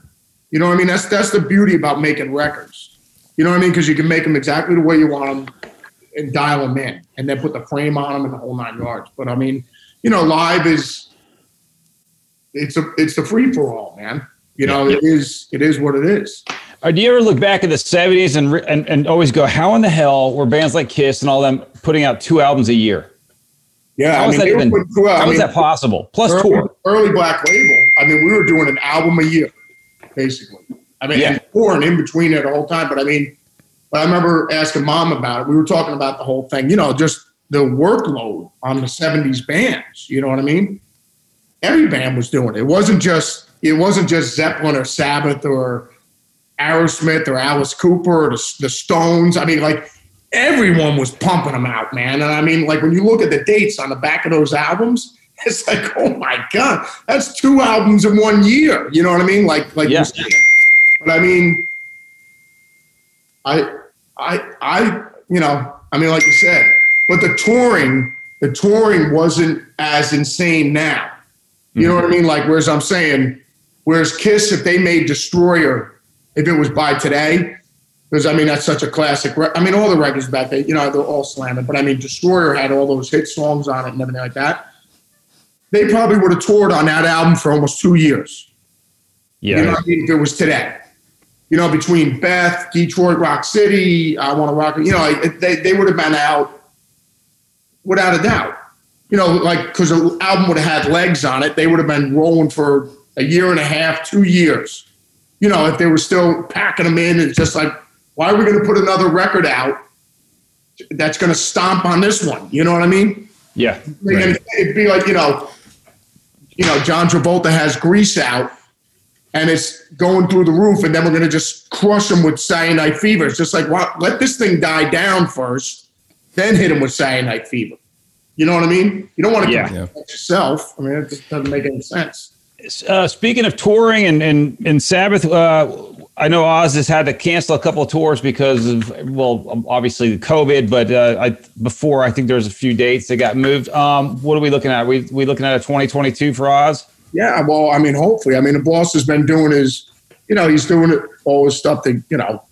You know what I mean? That's that's the beauty about making records. You know what I mean? Because you can make them exactly the way you want them and dial them in, and then put the frame on them and the whole nine yards. But I mean, you know, live is it's a it's the free for all, man. You know, it is it is what it is. Or do you ever look back at the 70s and, and, and always go, how in the hell were bands like Kiss and all them putting out two albums a year? Yeah, How I was mean, that even, through- I how was that possible? Plus early, tour. early Black Label. I mean, we were doing an album a year, basically. I mean, Yeah. and touring in between it the whole time. But I mean, but I remember asking mom about it. We were talking about the whole thing. You know, just the workload on the '70s bands. You know what I mean? Every band was doing it. It wasn't just it wasn't just Zeppelin or Sabbath or Aerosmith or Alice Cooper or the, the Stones. I mean, like everyone was pumping them out, man. And I mean, like when you look at the dates on the back of those albums, it's like, oh my god, that's two albums in one year. You know what I mean? Like, like Yeah. But I mean, I, I, I, you know, I mean, like you said, but the touring, the touring wasn't as insane now. You know what I mm-hmm. mean? Like, whereas I'm saying, whereas Kiss, if they made Destroyer, if it was by today, because I mean that's such a classic. Re- I mean, all the records back then, you know, they're all slamming. But I mean, Destroyer had all those hit songs on it and everything like that. They probably would have toured on that album for almost two years. Yeah. You know what I mean? If it was today. You know, between Beth, Detroit, Rock City, I Want to Rock, you know, they, they would have been out without a doubt. You know, like, because the album would have had legs on it, they would have been rolling for a year and a half, two years. You know, if they were still packing them in, it's just like, why are we going to put another record out that's going to stomp on this one? You know what I mean? yeah. I mean, It'd be like, you know, you know, John Travolta has grease out and it's going through the roof, and then we're going to just crush him with Saturday Night Fever. It's just like, well, let this thing die down first, then hit him with Saturday Night Fever. You know what I mean? You don't want to Yeah. yeah. yourself. I mean, it just doesn't make any sense. Uh, speaking of touring and and, and Sabbath, uh, I know Oz has had to cancel a couple of tours because of well, obviously the COVID. But uh, I, before I think there's a few dates that got moved. Um, what are we looking at? We we looking at a 2022 for Oz? Yeah, well, I mean, hopefully. I mean, the boss has been doing his, you know, he's doing it, all his stuff that, you know,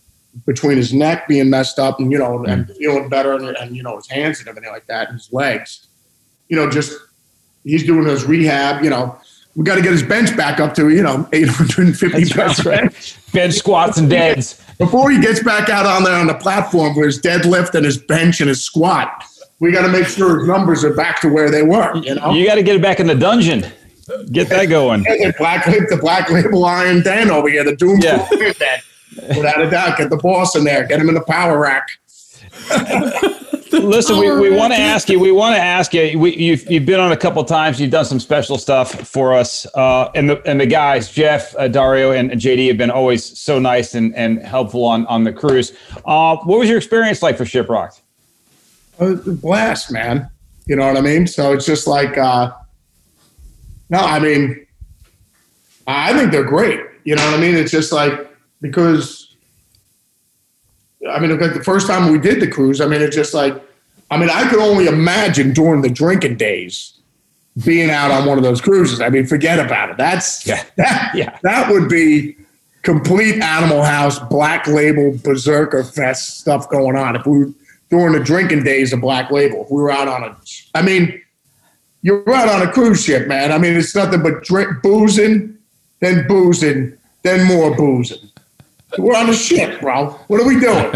between his neck being messed up and, you know, and feeling better and, and, you know, his hands and everything like that and his legs. You know, just he's doing his rehab, you know. We got to get his bench back up to, you know, 850 pounds. right. Bench squats and deads. Before he gets back out on there on the platform for his deadlift and his bench and his squat, we got to make sure his numbers are back to where they were, you know. You got to get it back in the dungeon. Get that going. the black the black label Iron Den over here, the Doom Yeah. Without a doubt, get the boss in there, get him in the power rack. Listen, we, we want to ask you. We want to ask you. We, you've you've been on a couple times. You've done some special stuff for us, uh, and the and the guys, Jeff, uh, Dario, and JD have been always so nice and, and helpful on on the cruise. Uh, what was your experience like for Shiprocked? Uh, blast, man. You know what I mean? So it's just like, uh, no, I mean, I think they're great. You know what I mean? It's just like because, I mean, like the first time we did the cruise, I mean, it's just like, I mean, I could only imagine during the drinking days being out on one of those cruises. I mean, forget about it. That's Yeah. that, Yeah. that would be complete Animal House, Black Label, Berserker Fest stuff going on. If we were during the drinking days of Black Label, if we were out on a, I mean, you're out on a cruise ship, man. I mean, it's nothing but drink, boozing, then boozing, then more boozing. We're on a ship, bro. What are we doing?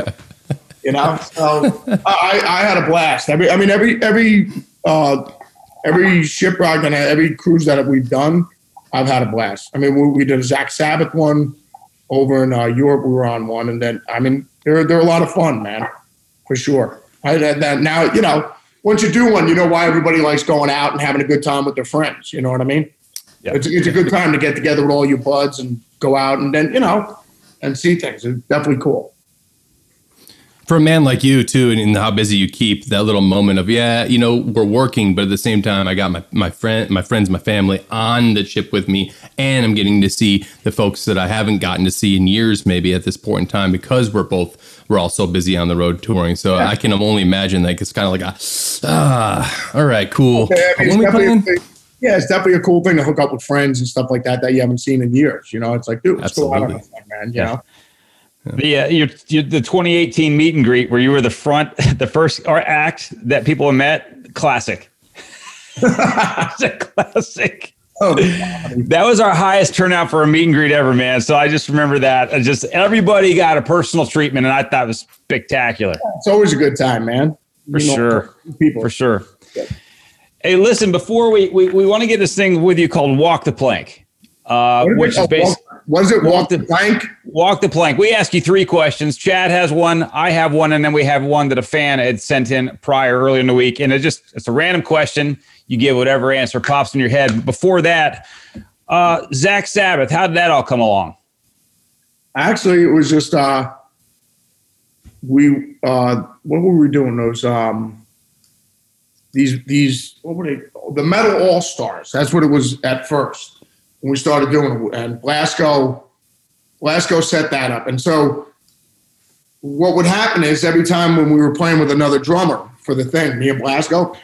You know, so I, I had a blast. Every, I mean, every every uh, every Shiprocked and every cruise that we've done, I've had a blast. I mean, we, we did a Zakk Sabbath one over in uh, Europe. We were on one, and then I mean, they're they're a lot of fun, man, for sure. I that, that now you know once you do one, you know why everybody likes going out and having a good time with their friends. You know what I mean? Yeah. It's, it's a good time to get together with all your buds and go out and then you know and see things. It's definitely cool. For a man like you too, and, and how busy you keep, that little moment of yeah, you know, we're working, but at the same time, I got my my friend, my friends, my family on the ship with me, and I'm getting to see the folks that I haven't gotten to see in years, maybe at this point in time, because we're both we're all so busy on the road touring. So I can only imagine like it's kind of like a ah, all right, cool. Yeah, I mean, when we it's definitely a playing? Yeah, it's definitely a cool thing to hook up with friends and stuff like that that you haven't seen in years. You know, it's like, dude, let's go out on a Absolutely. man. You Yeah. know, The uh, your, your the 2018 meet and greet where you were the front, the first or act that people met. Classic. classic. oh, That was our highest turnout for a meet and greet ever, man. So I just remember that. I just everybody got a personal treatment, and I thought it was spectacular it's always a good time, man. for You know, sure. people. For sure. Hey, listen, before we we, we want to get this thing with you called Walk the Plank, uh, What is which is based walk- Was it walk walk the- the plank? Walk the Plank. We ask you three questions. Chad has one, I have one, and then we have one that a fan had sent in prior earlier in the week. And it just it's a random question. You give whatever answer pops in your head. Before that, uh, Zakk Sabbath, how did that all come along? Actually, it was just uh, we uh, what were we doing? Those um, these these what were they? The Metal All Stars. That's what it was at first when we started doing it. And Blasko, Blasko set that up. And so what would happen is every time when we were playing with another drummer for the thing, me and Blasko,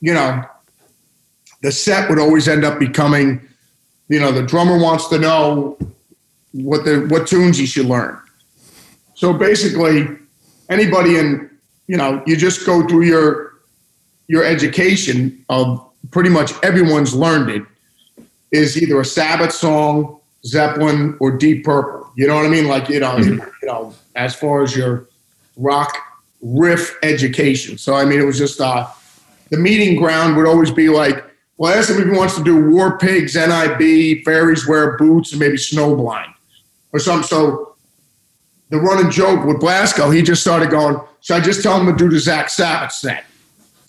you know, the set would always end up becoming, you know, the drummer wants to know what the what tunes he should learn. So basically, anybody in you know, you just go through your your education of pretty much everyone's learned it is either a Sabbath song, Zeppelin, or Deep Purple. You know what I mean? Like you know, you know, as far as your rock riff education. So I mean, it was just uh, the meeting ground would always be like, well, ask him if he wants to do War Pigs, NIB, Fairies Wear Boots, and maybe Snowblind or something. So the running joke with Blasko, he just started going, should I just tell him to do the Zakk Sabbath set?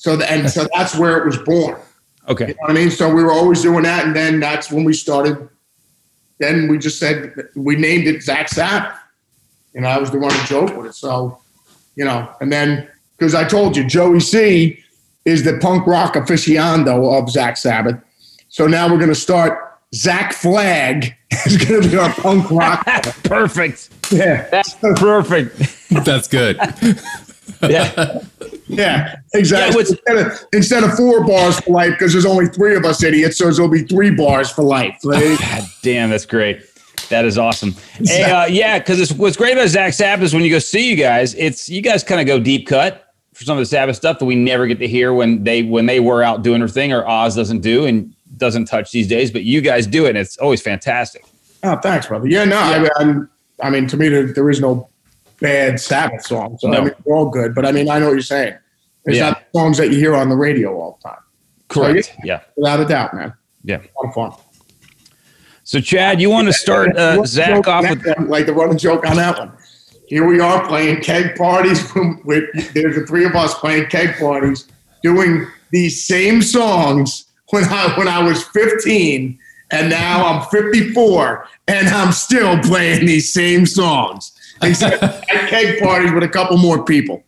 So the, and so that's where it was born. Okay. You know what I mean? So we were always doing that, and then that's when we started. Then we just said we named it Zakk Sabbath, and I was the running joke with it. So, you know, and then because I told you Joey C is the punk rock aficionado of Zakk Sabbath, so now we're going to start. Zakk Flag is going to be our punk rock. Perfect. yeah, That's perfect. That's good. Yeah. yeah, exactly. Yeah, instead, of, instead of four bars for life, because there's only three of us idiots, so there'll be three bars for life. God damn, that's great. That is awesome. Hey, uh, yeah, because what's great about Zakk Sabbath is when you go see you guys, it's you guys kind of go deep cut for some of the Sabbath stuff that we never get to hear when they when they were out doing their thing or Oz doesn't do and doesn't touch these days, but you guys do it. And it's always fantastic. Oh, thanks, brother. Yeah, no, I, mean, I mean, to me, there, there is no bad Sabbath songs. So, No. I mean, they're all good. But I mean, I know what you're saying. It's Yeah. not songs that you hear on the radio all the time. Correct. Yeah. Without a doubt, man. Yeah. A fun. So Chad, you want to start uh, Zakk off with one, like the running joke on that one. Here we are playing keg parties. with there's the three of us playing keg parties, doing these same songs when I when I was 15, and now I'm 54, and I'm still playing these same songs. Except at keg parties with a couple more people.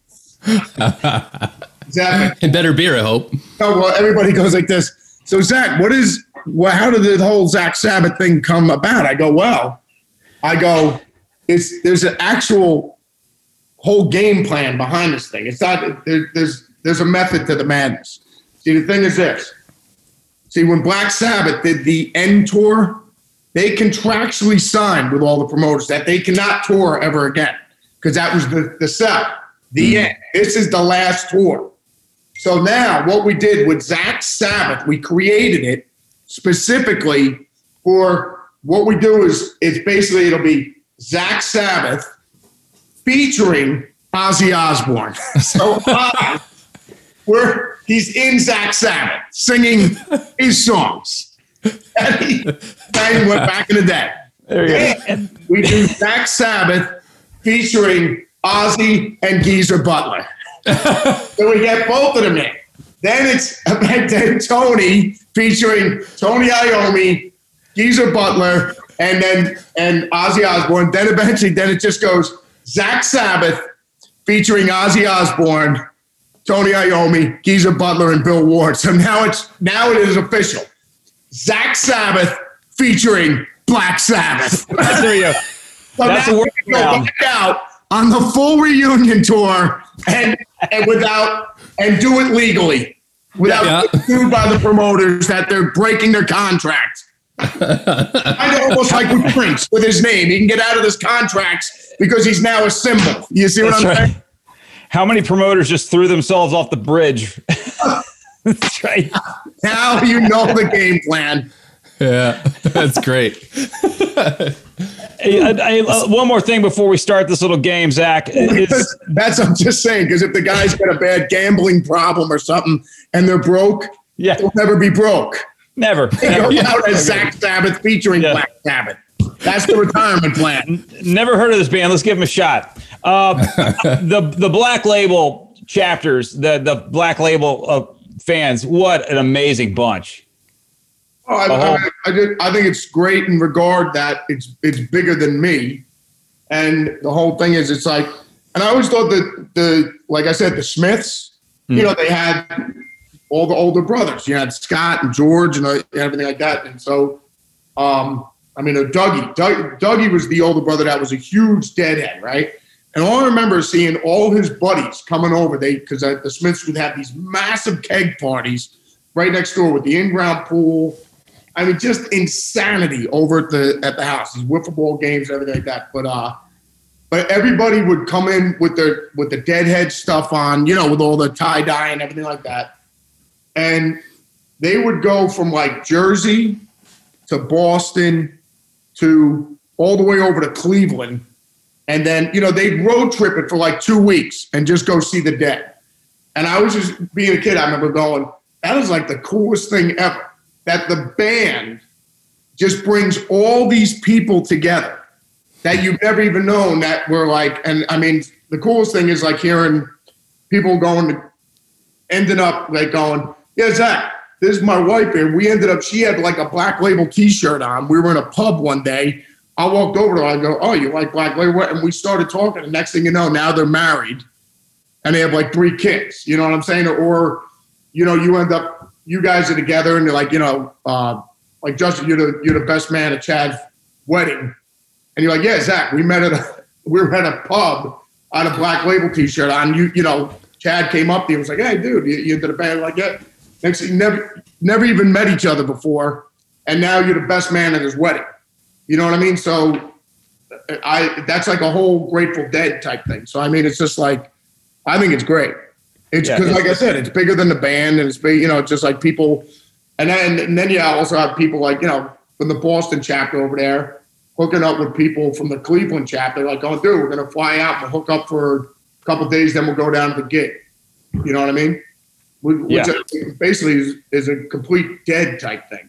Exactly. and better beer, I hope. Oh, well, everybody goes like this. So, Zakk, what is, well, how did the whole Zakk Sabbath thing come about? I go, well, I go, it's, there's an actual whole game plan behind this thing. It's not, there, there's, there's a method to the madness. See, the thing is this. See, when Black Sabbath did the end tour, they contractually signed with all the promoters that they cannot tour ever again because that was the, the sell. The mm. end. This is the last tour. So now what we did with Zakk Sabbath, we created it specifically for what we do is it's basically it'll be Zakk Sabbath featuring Ozzy Osbourne. so Oz, we're he's in Zakk Sabbath singing his songs. And he, went back in the day. there you go. We do Zakk Sabbath featuring Ozzy and Geezer Butler. so we get both of them in. Then it's then Tony featuring Tony Iommi, Geezer Butler, and then and Ozzy Osbourne. Then eventually, then it just goes Zakk Sabbath featuring Ozzy Osbourne, Tony Iommi, Geezer Butler, and Bill Ward. So now it's now it is official. Zakk Sabbath featuring Black Sabbath. there you go. So That's a workaround. out on the full reunion tour and and without and do it legally without Yeah. being sued by the promoters that they're breaking their contract. kind of almost like with Prince with his name. He can get out of his contracts because he's now a symbol. You see what That's I'm right. saying? How many promoters just threw themselves off the bridge? That's right. Now you know the game plan. Yeah, that's great. Hey, I- I- uh, one more thing before we start this little game, Zakk. Is, That's I'm just saying because if the guy's got a bad gambling problem or something and they're broke, yeah, they'll never be broke. never. They Never, go out as Zakk Sabbath featuring Yeah. Black Sabbath. That's the retirement plan. never heard of this band. Let's give them a shot. Uh, the the Black Label chapters, the the Black Label uh, fans. What an amazing bunch. Oh, I, I, I, did, I think it's great in regard that it's it's bigger than me, and the whole thing is it's like, and I always thought that the like I said the Smiths, you know, they had all the older brothers. You had Scott and George and uh, everything like that, and so, um, I mean, uh, Dougie, Doug, Dougie was the older brother that was a huge deadhead, right? And all I remember is seeing all his buddies coming over. They because the Smiths would have these massive keg parties right next door with the in-ground pool. I mean, just insanity over at the at the house. These wiffle ball games, everything like that. But uh, but everybody would come in with their with the deadhead stuff on, you know, with all the tie dye and everything like that. And they would go from like Jersey to Boston to all the way over to Cleveland. And then, you know, they'd road trip it for like two weeks and just go see the dead. And I was just being a kid, I remember going, that is like the coolest thing ever. That the band just brings all these people together that you've never even known that were like, and I mean, the coolest thing is like hearing people going to ending up like going, yeah, Zakk, this is my wife here. We ended up, she had like a black label t-shirt on. We were in a pub one day. I walked over to her. I go, oh, you like black label? And we started talking. And next thing you know, now they're married and they have like three kids. You know what I'm saying? Or, you know, you end up, you guys are together and you're like, you know, uh, like Justin, you're the, you're the best man at Chad's wedding. And you're like, yeah, Zakk, we met at a, we were at a pub on a black label t-shirt on. You, you know, Chad came up to you and was like, hey, dude, you, you did a band like, yeah. Next, you never, never even met each other before, and now you're the best man at his wedding. You know what I mean? So, I that's like a whole Grateful Dead type thing. So I mean, it's just like, I think it's great. It's because, it's- like I said, it's bigger than the band, and it's big. You know, just like people, and then and then you also have people like you know from the Boston chapter over there hooking up with people from the Cleveland chapter. Like, oh, dude, we're gonna fly out and hook up for a couple days, then we'll go down to the gig. You know what I mean? Which Yeah. basically is, is a complete dead type thing.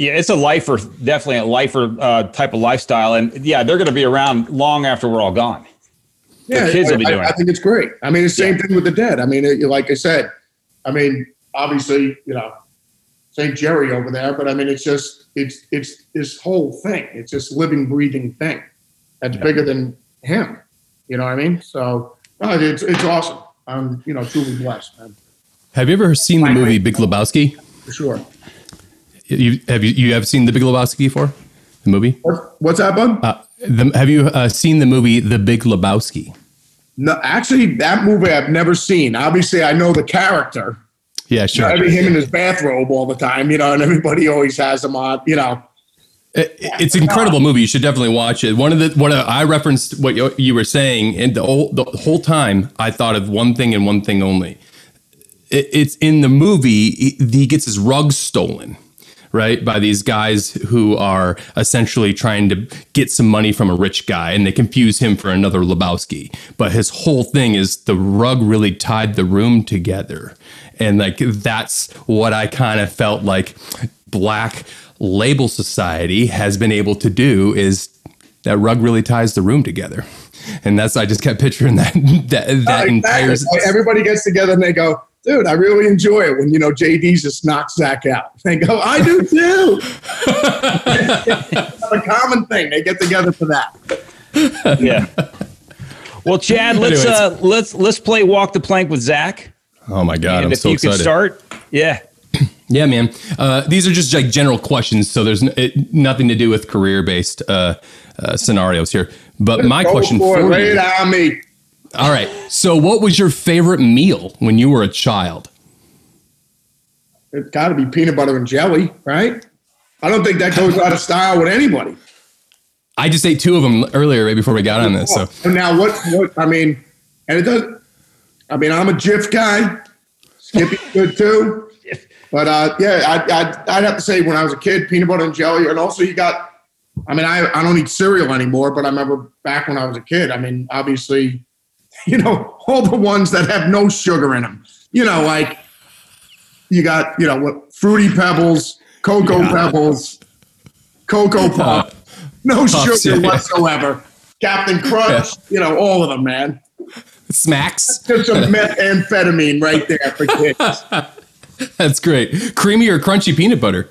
Yeah, it's a lifer, definitely a lifer uh, type of lifestyle, and yeah, they're going to be around long after we're all gone. Yeah, kids I, will be I- doing I, it. think it's great. I mean, it's the same thing with the dead. I mean, it, like I said, I mean, obviously, you know, St. Jerry over there, but I mean, it's just it's it's this whole thing. It's this living, breathing thing that's bigger than him. You know what I mean? So no, it's it's awesome. I'm you know truly blessed, man, Have you ever seen the movie. Big Lebowski? for sure. You have you you have seen the Big Lebowski before? The movie? What, what's that, bud? Uh, the, have you uh, seen the movie The Big Lebowski? No, actually, that movie I've never seen. Obviously, I know the character. Yeah, sure. I mean, him in his bathrobe all the time, you know, and everybody always has him on, you know. It- it's an incredible movie. You should definitely watch it. One of the one of, I referenced what you, you were saying, and the whole, the whole time I thought of one thing and one thing only. It, it's in the movie. He, he gets his rug stolen, right, by these guys who are essentially trying to get some money from a rich guy, and they confuse him for another Lebowski. But his whole thing is the rug really tied the room together, and like that's what I kind of felt like black label society has been able to do is that rug really ties the room together and that's i just kept picturing that that, that Uh, entire. Everybody gets together and they go, dude, I really enjoy it when, you know, JD just knocks Zakk out. They go, I do too. it's a common thing. They get together for that. Yeah. Well, Chad, let's uh, let's let's play walk the plank with Zakk. oh my god and i'm if so you excited could start, yeah. yeah man uh, these are just like general questions so there's n- it, nothing to do with career based uh, uh, scenarios here but my Go question for it. for Lay you it on me. All right so what was your favorite meal when you were a child It's got to be peanut butter and jelly, right? I don't think that goes out of style with anybody. i just ate two of them earlier right before we got on this so And now what? What I mean, and it does. I mean, I'm a Jif guy. Skippy's good too. But uh, yeah, I, I'd, I'd have to say when I was a kid, peanut butter and jelly, and also you got. I mean, I, I don't eat cereal anymore, but I remember back when I was a kid. I mean, obviously, you know, all the ones that have no sugar in them. You know, like you got, you know, what fruity pebbles, cocoa pebbles, cocoa pop, no Puffs, sugar yeah. whatsoever. Captain Crunch, you know, all of them, man. smacks Just some methamphetamine right there for kids. that's great creamy or crunchy peanut butter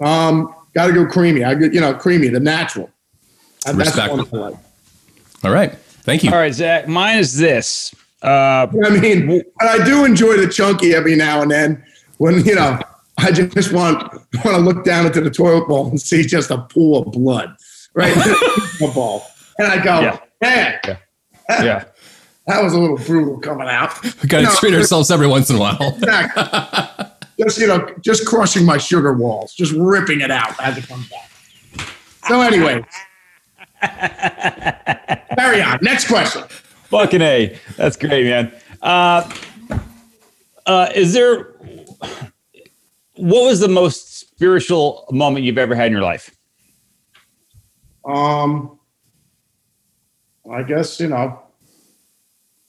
Um, got to go creamy. I, get- you know, creamy, the natural. And That's one I like. all right thank you All right, Zakk. Mine is this. Uh, I mean, but I do enjoy the chunky every now and then when you know I just want want to look down into the toilet bowl and see just a pool of blood right in the ball, and I go, Yeah. man, yeah. that was a little brutal coming out. we gotta No, treat ourselves every once in a while Exactly. just you know, just crushing my sugar walls, just ripping it out as it comes back. So anyway, carry on. Next question. Fucking A. That's great, man. Uh, uh, is there, what was the most spiritual moment you've ever had in your life? Um, I guess you know,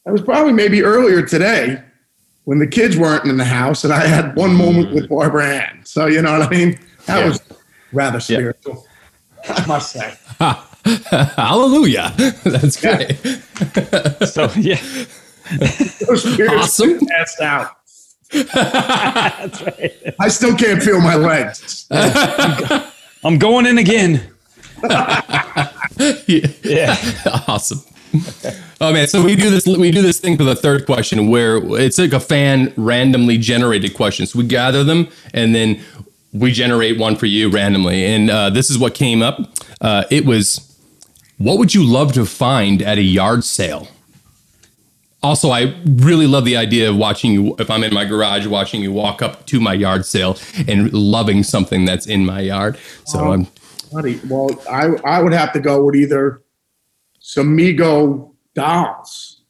that was probably maybe earlier today when the kids weren't in the house, and I had one moment with Barbara Ann. So you know what I mean. That Yeah. was rather spiritual, I must say. hallelujah that's great So, yeah. Those Awesome. passed out. That's right. I still can't feel my legs. I'm going in again. yeah. Yeah. awesome. Oh man, so we do this we do this thing for the third question where it's like a fan randomly generated question. So we gather them and then we generate one for you randomly. And uh, this is what came up. Uh, it was what would you love to find at a yard sale? Also, I really love the idea of watching you if I'm in my garage watching you walk up to my yard sale and loving something that's in my yard. So I'm Buddy, well, I I would have to go with either some Mego dolls,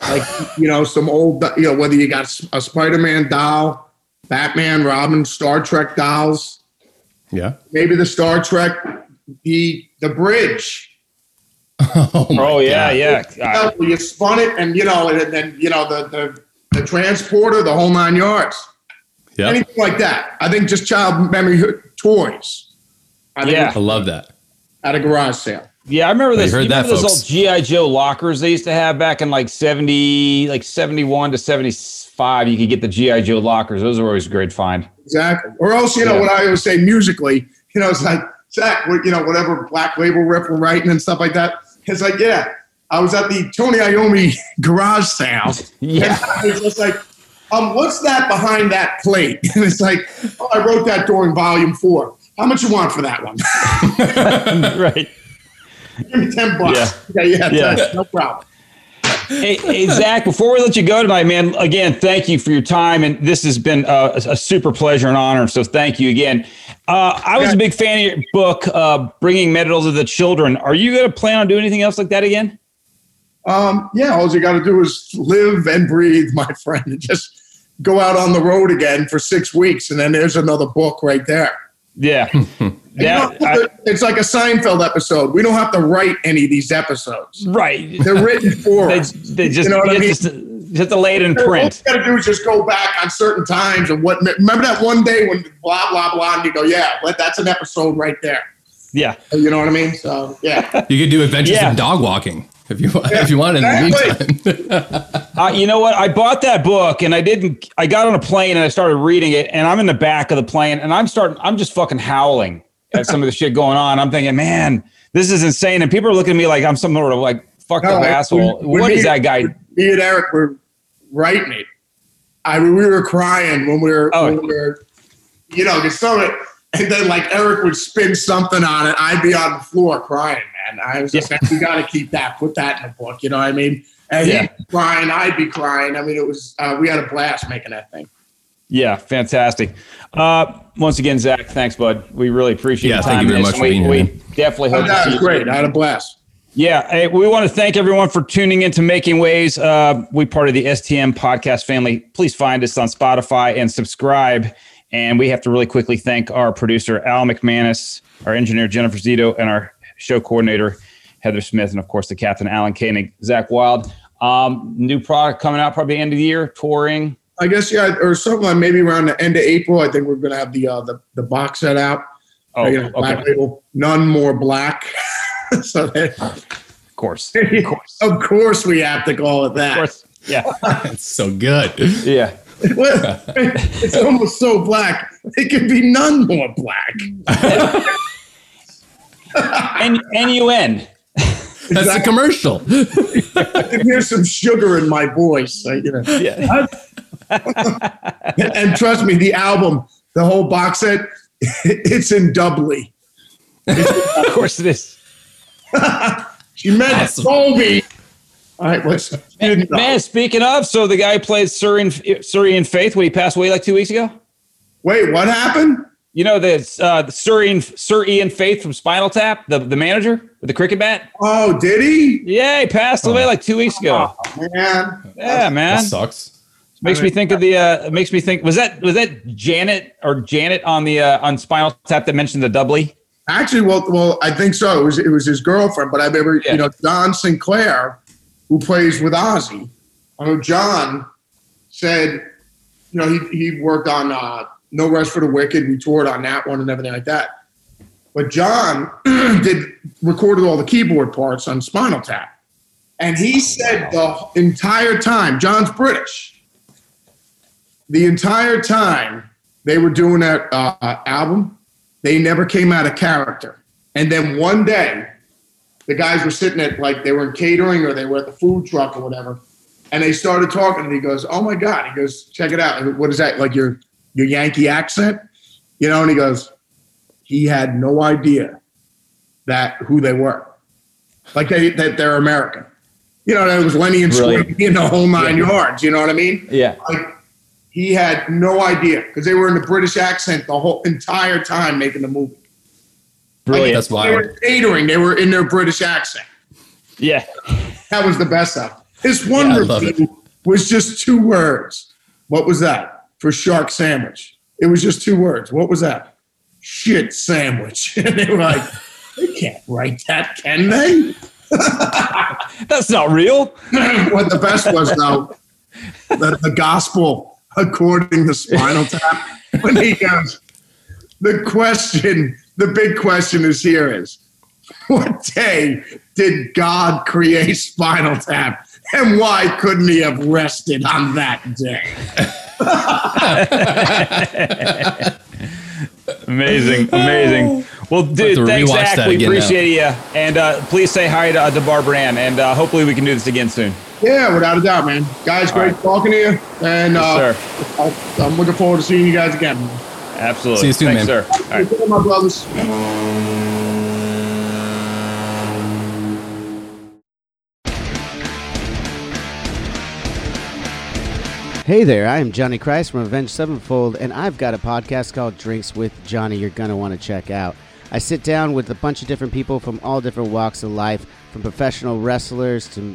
like you know, some old, you know, whether you got a Spider-Man doll, Batman, Robin, Star Trek dolls, yeah. maybe the Star Trek, the the bridge. Oh, Oh yeah, God. yeah. You, know, you spun it, and you know, and then you know the the the transporter, the whole nine yards, Yeah. anything like that. I think just child memory toys. I think Yeah. I love that. at a garage sale. Yeah, I remember Well, you this. heard you that, remember those folks. old GI Joe lockers they used to have back in like seventy, like seventy-one to seventy-five. You could get the GI Joe lockers. Those were always a great find. Exactly. Or else, you know, what I always say musically, you know, it's like, Zakk, what- you know, whatever Black Label riff we're writing and stuff like that. It's like, yeah, I was at the Tony Iommi garage sale. Yeah. And it's just like, um, what's that behind that plate? And it's like, oh, I wrote that during volume four. How much you want for that one? right. Give me 10 bucks. Yeah, yeah, Yeah. yeah. no problem. Hey, hey, Zakk, before we let you go tonight, man, again, thank you for your time. And this has been uh, a, a super pleasure and honor. So thank you again. Uh, I was a big fan of your book, uh, Bringing Metal to the Children. Are you going to plan on doing anything else like that again? Um, yeah, all you got to do is live and breathe, my friend, and just go out on the road again for six weeks. And then there's another book right there. Yeah. You yeah. know, I- it's like a Seinfeld episode. We don't have to write any of these episodes. right. They're written for They, us. they just, You know what I mean? just, just to lay it in All print. you got to do is just go back on certain times and what. Remember that one day when blah blah blah, and you go, yeah, but that's an episode right there. Yeah. You know what I mean? So yeah, You could do adventures Yeah. in dog walking if you if you want in the meantime. Uh, you know what? I bought that book and I didn't. I got on a plane and I started reading it, and I'm in the back of the plane and I'm starting. I'm just fucking howling at some of the shit going on. I'm thinking, man, this is insane, and people are looking at me like I'm some sort of like fucked No, up I- asshole. when- when What me- is that guy? me and Eric were writing it. I mean, we were crying when we were, Oh. when we were you know, get some it. And then like Eric would spin something on it. I'd be on the floor crying, man. I was just like, we got to keep that, put that in the book. You know what I mean? And Yeah. he'd be crying, I'd be crying. I mean, it was, uh, we had a blast making that thing. Yeah, fantastic. Uh, once again, Zakk, thanks, bud. We really appreciate. Yeah, your thank time you very in this, much for and being we, here, We man. definitely Oh, hope to that see was you great. I had a blast. Yeah, hey, we want to thank everyone for tuning in to Making Waves. Uh, we part of the STM podcast family. Please find us on Spotify and subscribe. And we have to really quickly thank our producer Al McManus, our engineer Jennifer Zito, and our show coordinator Heather Smith, and of course the captain Alan Koenig, Zakk Wylde. Um, new product coming out probably end of the year, touring. I guess, yeah, or something maybe around the end of April. I think we're going to have the, uh, the, the box set out. Oh, you know, black okay, none more black. so that, of course, of course, of course, we have to call it that. of course, yeah, It's so good. yeah. Well, it's almost so black. It could be none more black. N N U N. That's a commercial. I can hear some sugar in my voice. I- you know. Yeah, And trust me, the album, the whole box set, it's in doubly. of course it is. She meant Awesome. Dolby. All right, let's. Man, speaking of, so the guy who played Syrian Syrian Faith when he passed away like two weeks ago. Wait, what happened? You know the uh, the Syrian Sir Ian Faith from Spinal Tap, the the manager with the cricket bat. Oh, did he? Yeah, he passed away like two weeks ago. Oh, man. Yeah, That man. sucks. Makes me think of the. Uh, makes me think. Was that was that Janet or Janet on the uh, on Spinal Tap that mentioned the doubly? Actually, well, well, I think so. It was it was his girlfriend, but I remember, Yeah. you know, John Sinclair, who plays with Ozzy. I know John said, you know, he he worked on uh, No Rest for the Wicked. We toured on that one and everything like that. But John did recorded all the keyboard parts on Spinal Tap, and he said the entire time, John's British. the entire time they were doing that uh, album, they never came out of character. And then one day, the guys were sitting at like they were in catering or they were at the food truck or whatever, and they started talking. And he goes, "Oh my god!" He goes, "Check it out. What is that? Like your your Yankee accent?" You know? And he goes, he had no idea that who they were, like they that they're American. You know, that was Lenny and. Squiggy in the whole nine yards. You know what I mean? Yeah. Like he had no idea because they were in the British accent the whole entire time making the movie. Brilliant. That's why They wild. were catering. They were in their British accent. Yeah. That was the best stuff. His one Yeah, review was just two words. What was that for shark sandwich? It was just two words. What was that? Shit sandwich. And they were like, they can't write that, can they? That's not real. what the best was though, the, the gospel according to Spinal Tap, when he goes, the question, the big question is here is, what day did God create Spinal Tap, and why couldn't he have rested on that day? Amazing, amazing. Well, dude, to thanks, Zakk. We again now. appreciate you, and uh, please say hi to, uh, to Barbara Ann, and uh, hopefully we can do this again soon. Yeah, without a doubt, man. Guys, great right. talking to you, and uh, Yes, I'll, I'm looking forward to seeing you guys again. Absolutely. See you soon, thanks, man. sir. All right. Take care, my brothers. Hey there, I am Johnny Christ from Avenged Sevenfold, and I've got a podcast called Drinks with Johnny you're going to want to check out. I sit down with a bunch of different people from all different walks of life, from professional wrestlers to